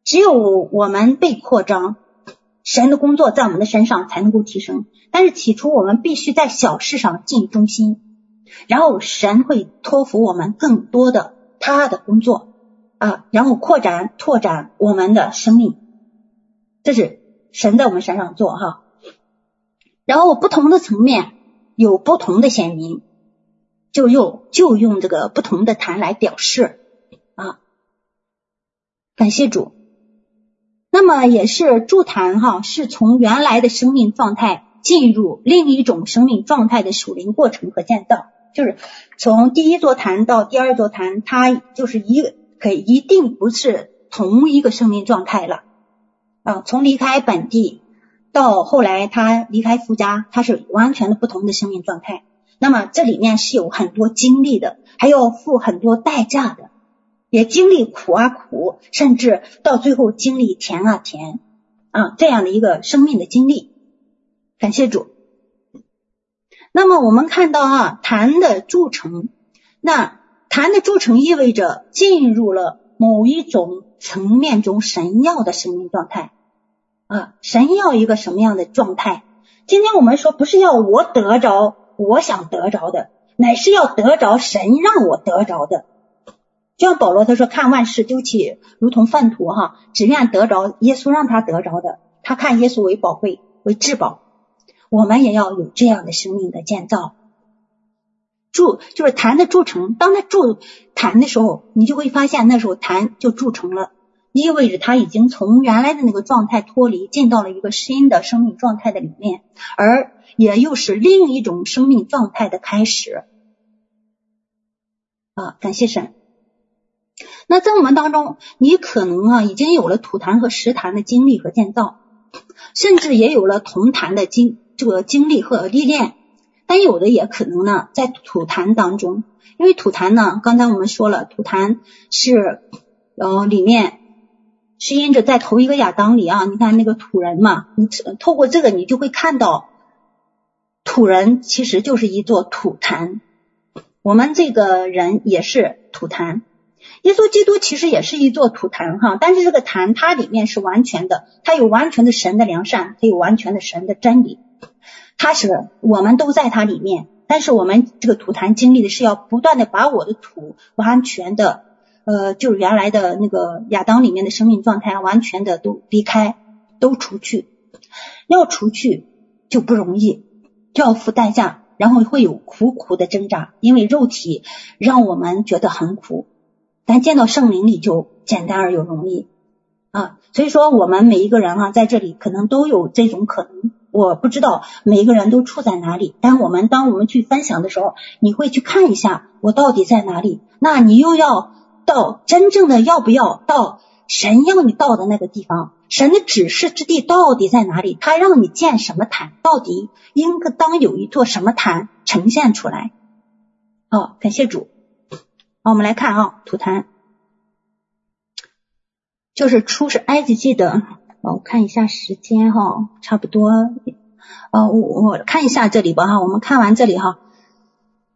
只有我们被扩张。神的工作在我们的身上才能够提升，但是起初我们必须在小事上尽忠心，然后神会托付我们更多的他的工作啊，然后扩展拓展我们的生命，这是神在我们身上做哈。然后不同的层面有不同的显明，就用就用这个不同的坛来表示啊。感谢主。那么也是筑坛哈，是从原来的生命状态进入另一种生命状态的属灵过程和建造，就是从第一座坛到第二座坛，它就是一可以一定不是同一个生命状态了啊。从离开本地到后来他离开夫家，他是完全的不同的生命状态。那么这里面是有很多经历的，还要付很多代价的。也经历苦啊苦，甚至到最后经历甜啊甜啊这样的一个生命的经历，感谢主。那么我们看到啊，坛的铸成，那坛的铸成意味着进入了某一种层面中神要的生命状态啊，神要一个什么样的状态？今天我们说不是要我得着我想得着的，乃是要得着神让我得着的。就像保罗他说，看万事丢弃，如同粪土哈，只愿得着耶稣让他得着的。他看耶稣为宝贵，为至宝。我们也要有这样的生命的建造，铸就是坛的铸成。当他铸坛的时候，你就会发现那时候坛就铸成了，意味着他已经从原来的那个状态脱离，进到了一个新的生命状态的里面，而也又是另一种生命状态的开始。啊，感谢神。那在我们当中，你可能啊已经有了土坛和石坛的经历和建造，甚至也有了铜坛的经这个经历和历练，但有的也可能呢在土坛当中，因为土坛呢，刚才我们说了，土坛是呃里面是因着在头一个亚当里啊，你看那个土人嘛，你透过这个你就会看到土人其实就是一座土坛，我们这个人也是土坛。耶稣基督其实也是一座土坛哈，但是这个坛它里面是完全的，它有完全的神的良善，它有完全的神的真理，它是我们都在它里面，但是我们这个土坛经历的是要不断的把我的土完全的，呃，就是原来的那个亚当里面的生命状态完全的都离开，都除去，要除去就不容易，就要付代价，然后会有苦苦的挣扎，因为肉体让我们觉得很苦。但见到圣灵里就简单而又容易啊，所以说我们每一个人啊，在这里可能都有这种可能。我不知道每一个人都处在哪里，但我们当我们去分享的时候，你会去看一下我到底在哪里。那你又要到真正的要不要到神要你到的那个地方？神的指示之地到底在哪里？他让你建什么坛？到底应当有一座什么坛呈现出来？好，感谢主。我们来看啊，土坛就是出是埃及记的。我看一下时间哈，差不多。呃，我我看一下这里吧哈。我们看完这里哈，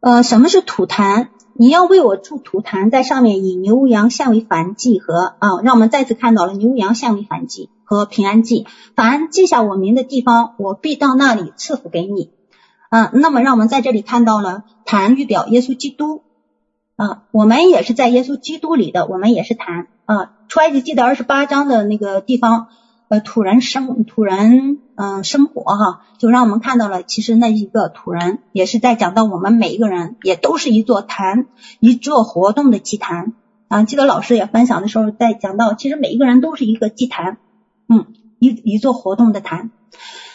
呃，什么是土坛？你要为我筑土坛，在上面以牛羊献为燔祭和啊，让我们再次看到了牛羊献为燔祭和平安祭。凡记下我名的地方，我必到那里赐福给你。啊，那么让我们在这里看到了坛预表耶稣基督。啊，我们也是在耶稣基督里的，我们也是坛啊。出埃及记的二十八章的那个地方，呃，土人生土人嗯、生活哈，就让我们看到了，其实那一个土人也是在讲到我们每一个人也都是一座坛，一座活动的祭坛啊。记得老师也分享的时候在讲到，其实每一个人都是一个祭坛，嗯，一一座活动的坛。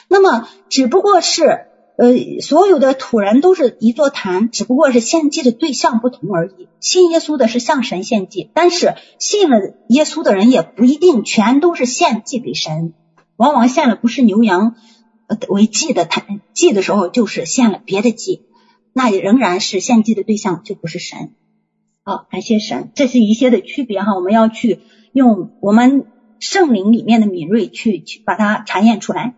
那么只不过是。呃，所有的土人都是一座坛，只不过是献祭的对象不同而已。信耶稣的是向神献祭，但是信了耶稣的人也不一定全都是献祭给神，往往献了不是牛羊为祭的坛，祭的时候就是献了别的祭，那仍然是献祭的对象就不是神。好，感谢神，这是一些的区别哈，我们要去用我们圣灵里面的敏锐去去把它查验出来。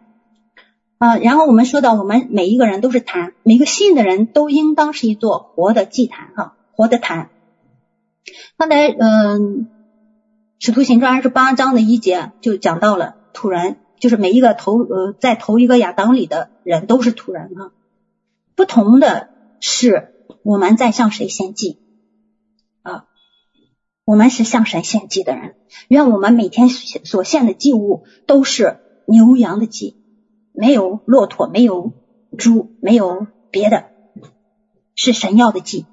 啊，然后我们说到，我们每一个人都是坛，每个信的人都应当是一座活的祭坛，哈，活的坛。刚才，嗯、《使徒行传》二十八章的一节就讲到了土人，就是每一个头，呃，在头一个亚当里的人都是土人啊。不同的是，我们在向谁献祭啊？我们是向神献祭的人，愿我们每天所献的祭物都是牛羊的祭。没有骆驼，没有猪，没有别的，是神要的祭。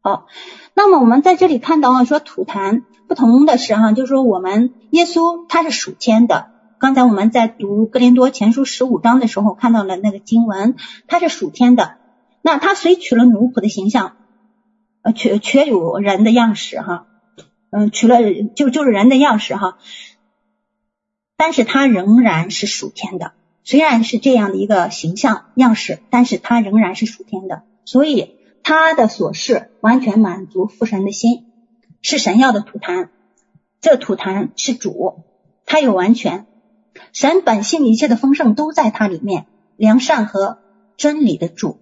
好，那么我们在这里看到啊，说土坛不同的是哈，就是说我们耶稣他是属天的。刚才我们在读哥林多前书十五章的时候看到了那个经文，他是属天的。那他虽取了奴仆的形象，呃，却却有人的样式哈，嗯，取了就就是人的样式哈，但是他仍然是属天的。虽然是这样的一个形象样式，但是他仍然是属天的。所以他的所事完全满足父神的心，是神要的土坛。这土坛是主，他有完全。神本性一切的丰盛都在它里面，良善和真理的主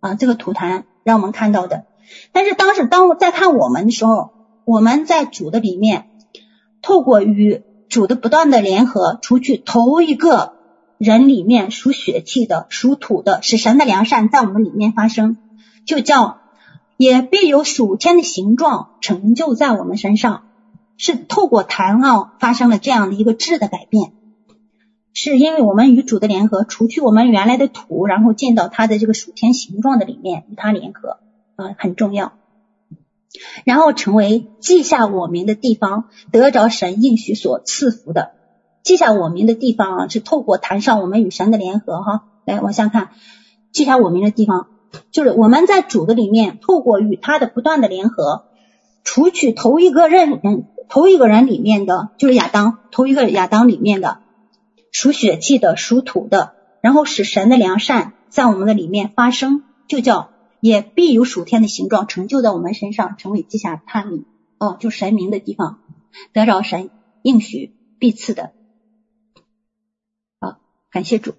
啊，这个土坛让我们看到的。但是当时当我在看我们的时候，我们在主的里面，透过与主的不断的联合，除去头一个人里面属血气的、属土的，使神的良善在我们里面发生，就叫也必有属天的形状成就在我们身上，是透过谈啊发生了这样的一个质的改变。是因为我们与主的联合，除去我们原来的土，然后进到他的这个属天形状的里面，与他联合啊，很重要。然后成为记下我名的地方，得着神应许所赐福的。记下我名的地方啊，是透过坛上我们与神的联合哈。来往下看，记下我名的地方，就是我们在主的里面，透过与他的不断的联合，除去头一个人人头一个人里面的，就是亚当头一个亚当里面的。属血气的，属土的，然后使神的良善在我们的里面发生，就叫也必有属天的形状成就在我们身上，成为记下他名哦，就神明的地方，得着神应许必赐的。感谢主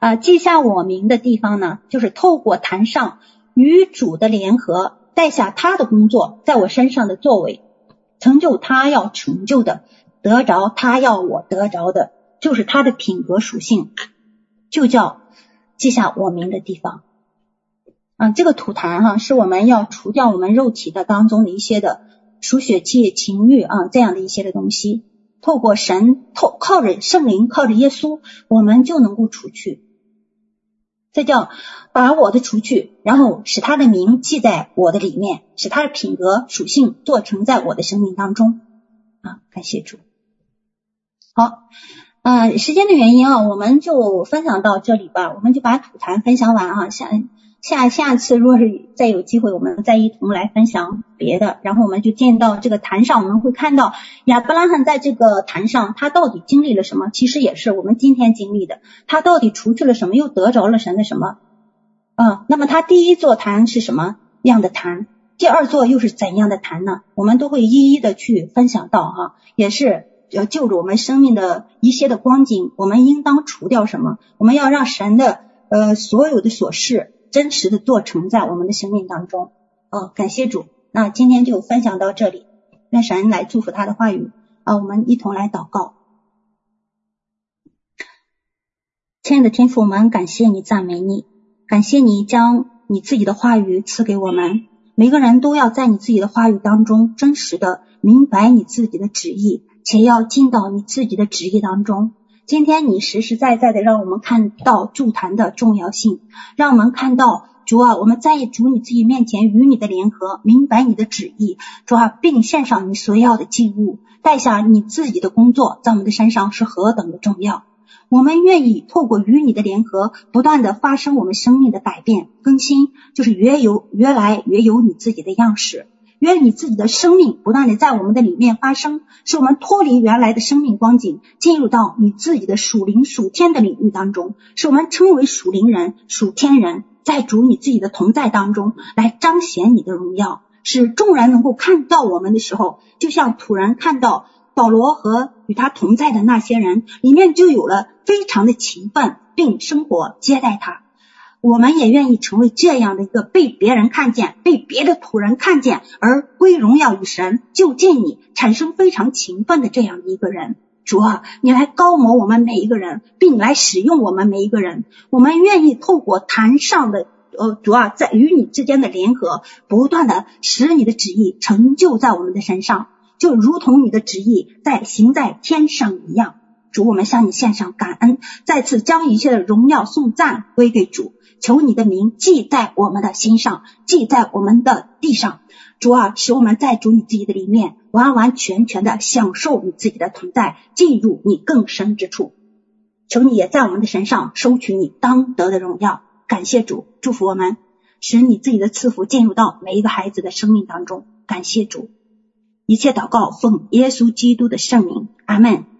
啊！记下我名的地方呢，就是透过坛上与主的联合，带下他的工作在我身上的作为，成就他要成就的，得着他要我得着的。就是他的品格属性，就叫记下我名的地方。啊，这个土坛哈，是我们要除掉我们肉体的当中的一些的属血气、情欲啊这样的一些的东西。透过神，透靠着圣灵，靠着耶稣，我们就能够除去。这叫把我的除去，然后使他的名记在我的里面，使他的品格属性做成在我的生命当中。啊，感谢主。好。啊，时间的原因啊，我们就分享到这里吧。我们就把吐痰分享完啊，下下下次若是再有机会，我们再一同来分享别的。然后我们就见到这个坛上，我们会看到亚伯拉罕在这个坛上，他到底经历了什么？其实也是我们今天经历的。他到底除去了什么，又得着了神的什么？啊，那么他第一座坛是什么样的坛？第二座又是怎样的坛呢？我们都会一一的去分享到哈、也是。要就着我们生命的一些的光景，我们应当除掉什么？我们要让神的呃所有的琐事真实的做成在我们的生命当中。哦，感谢主。那今天就分享到这里，愿神来祝福他的话语啊，我们一同来祷告。亲爱的天父，我们感谢你，赞美你，感谢你将你自己的话语赐给我们。每个人都要在你自己的话语当中真实的明白你自己的旨意。且要进到你自己的旨意当中。今天你实实在在的让我们看到助坛的重要性，让我们看到主啊，我们在主你自己面前与你的联合，明白你的旨意，主啊，并献上你所要的祭物，带下你自己的工作在我们的身上是何等的重要。我们愿意透过与你的联合，不断的发生我们生命的改变更新，就是越有越来越有你自己的样式。愿你自己的生命不断的在我们的里面发生，使我们脱离原来的生命光景，进入到你自己的属灵属天的领域当中，使我们称为属灵人、属天人，在主你自己的同在当中来彰显你的荣耀，使众人能够看到我们的时候，就像土人看到保罗和与他同在的那些人，里面就有了非常的勤奋，并生活接待他。我们也愿意成为这样的一个被别人看见、被别的土人看见而归荣耀与神、就近你、产生非常勤奋的这样的一个人。主啊，你来膏抹我们每一个人，并来使用我们每一个人。我们愿意透过坛上的呃，主啊，在与你之间的联合，不断的使你的旨意成就在我们的身上，就如同你的旨意在行在天上一样。主，我们向你献上感恩，再次将一切的荣耀颂赞归给主。求你的名记在我们的心上，记在我们的地上。主啊，使我们在主你自己的里面，完完全全的享受你自己的存在，进入你更深之处。求你也在我们的身上收取你当得的荣耀。感谢主，祝福我们，使你自己的赐福进入到每一个孩子的生命当中。感谢主，一切祷告奉耶稣基督的圣名，阿门。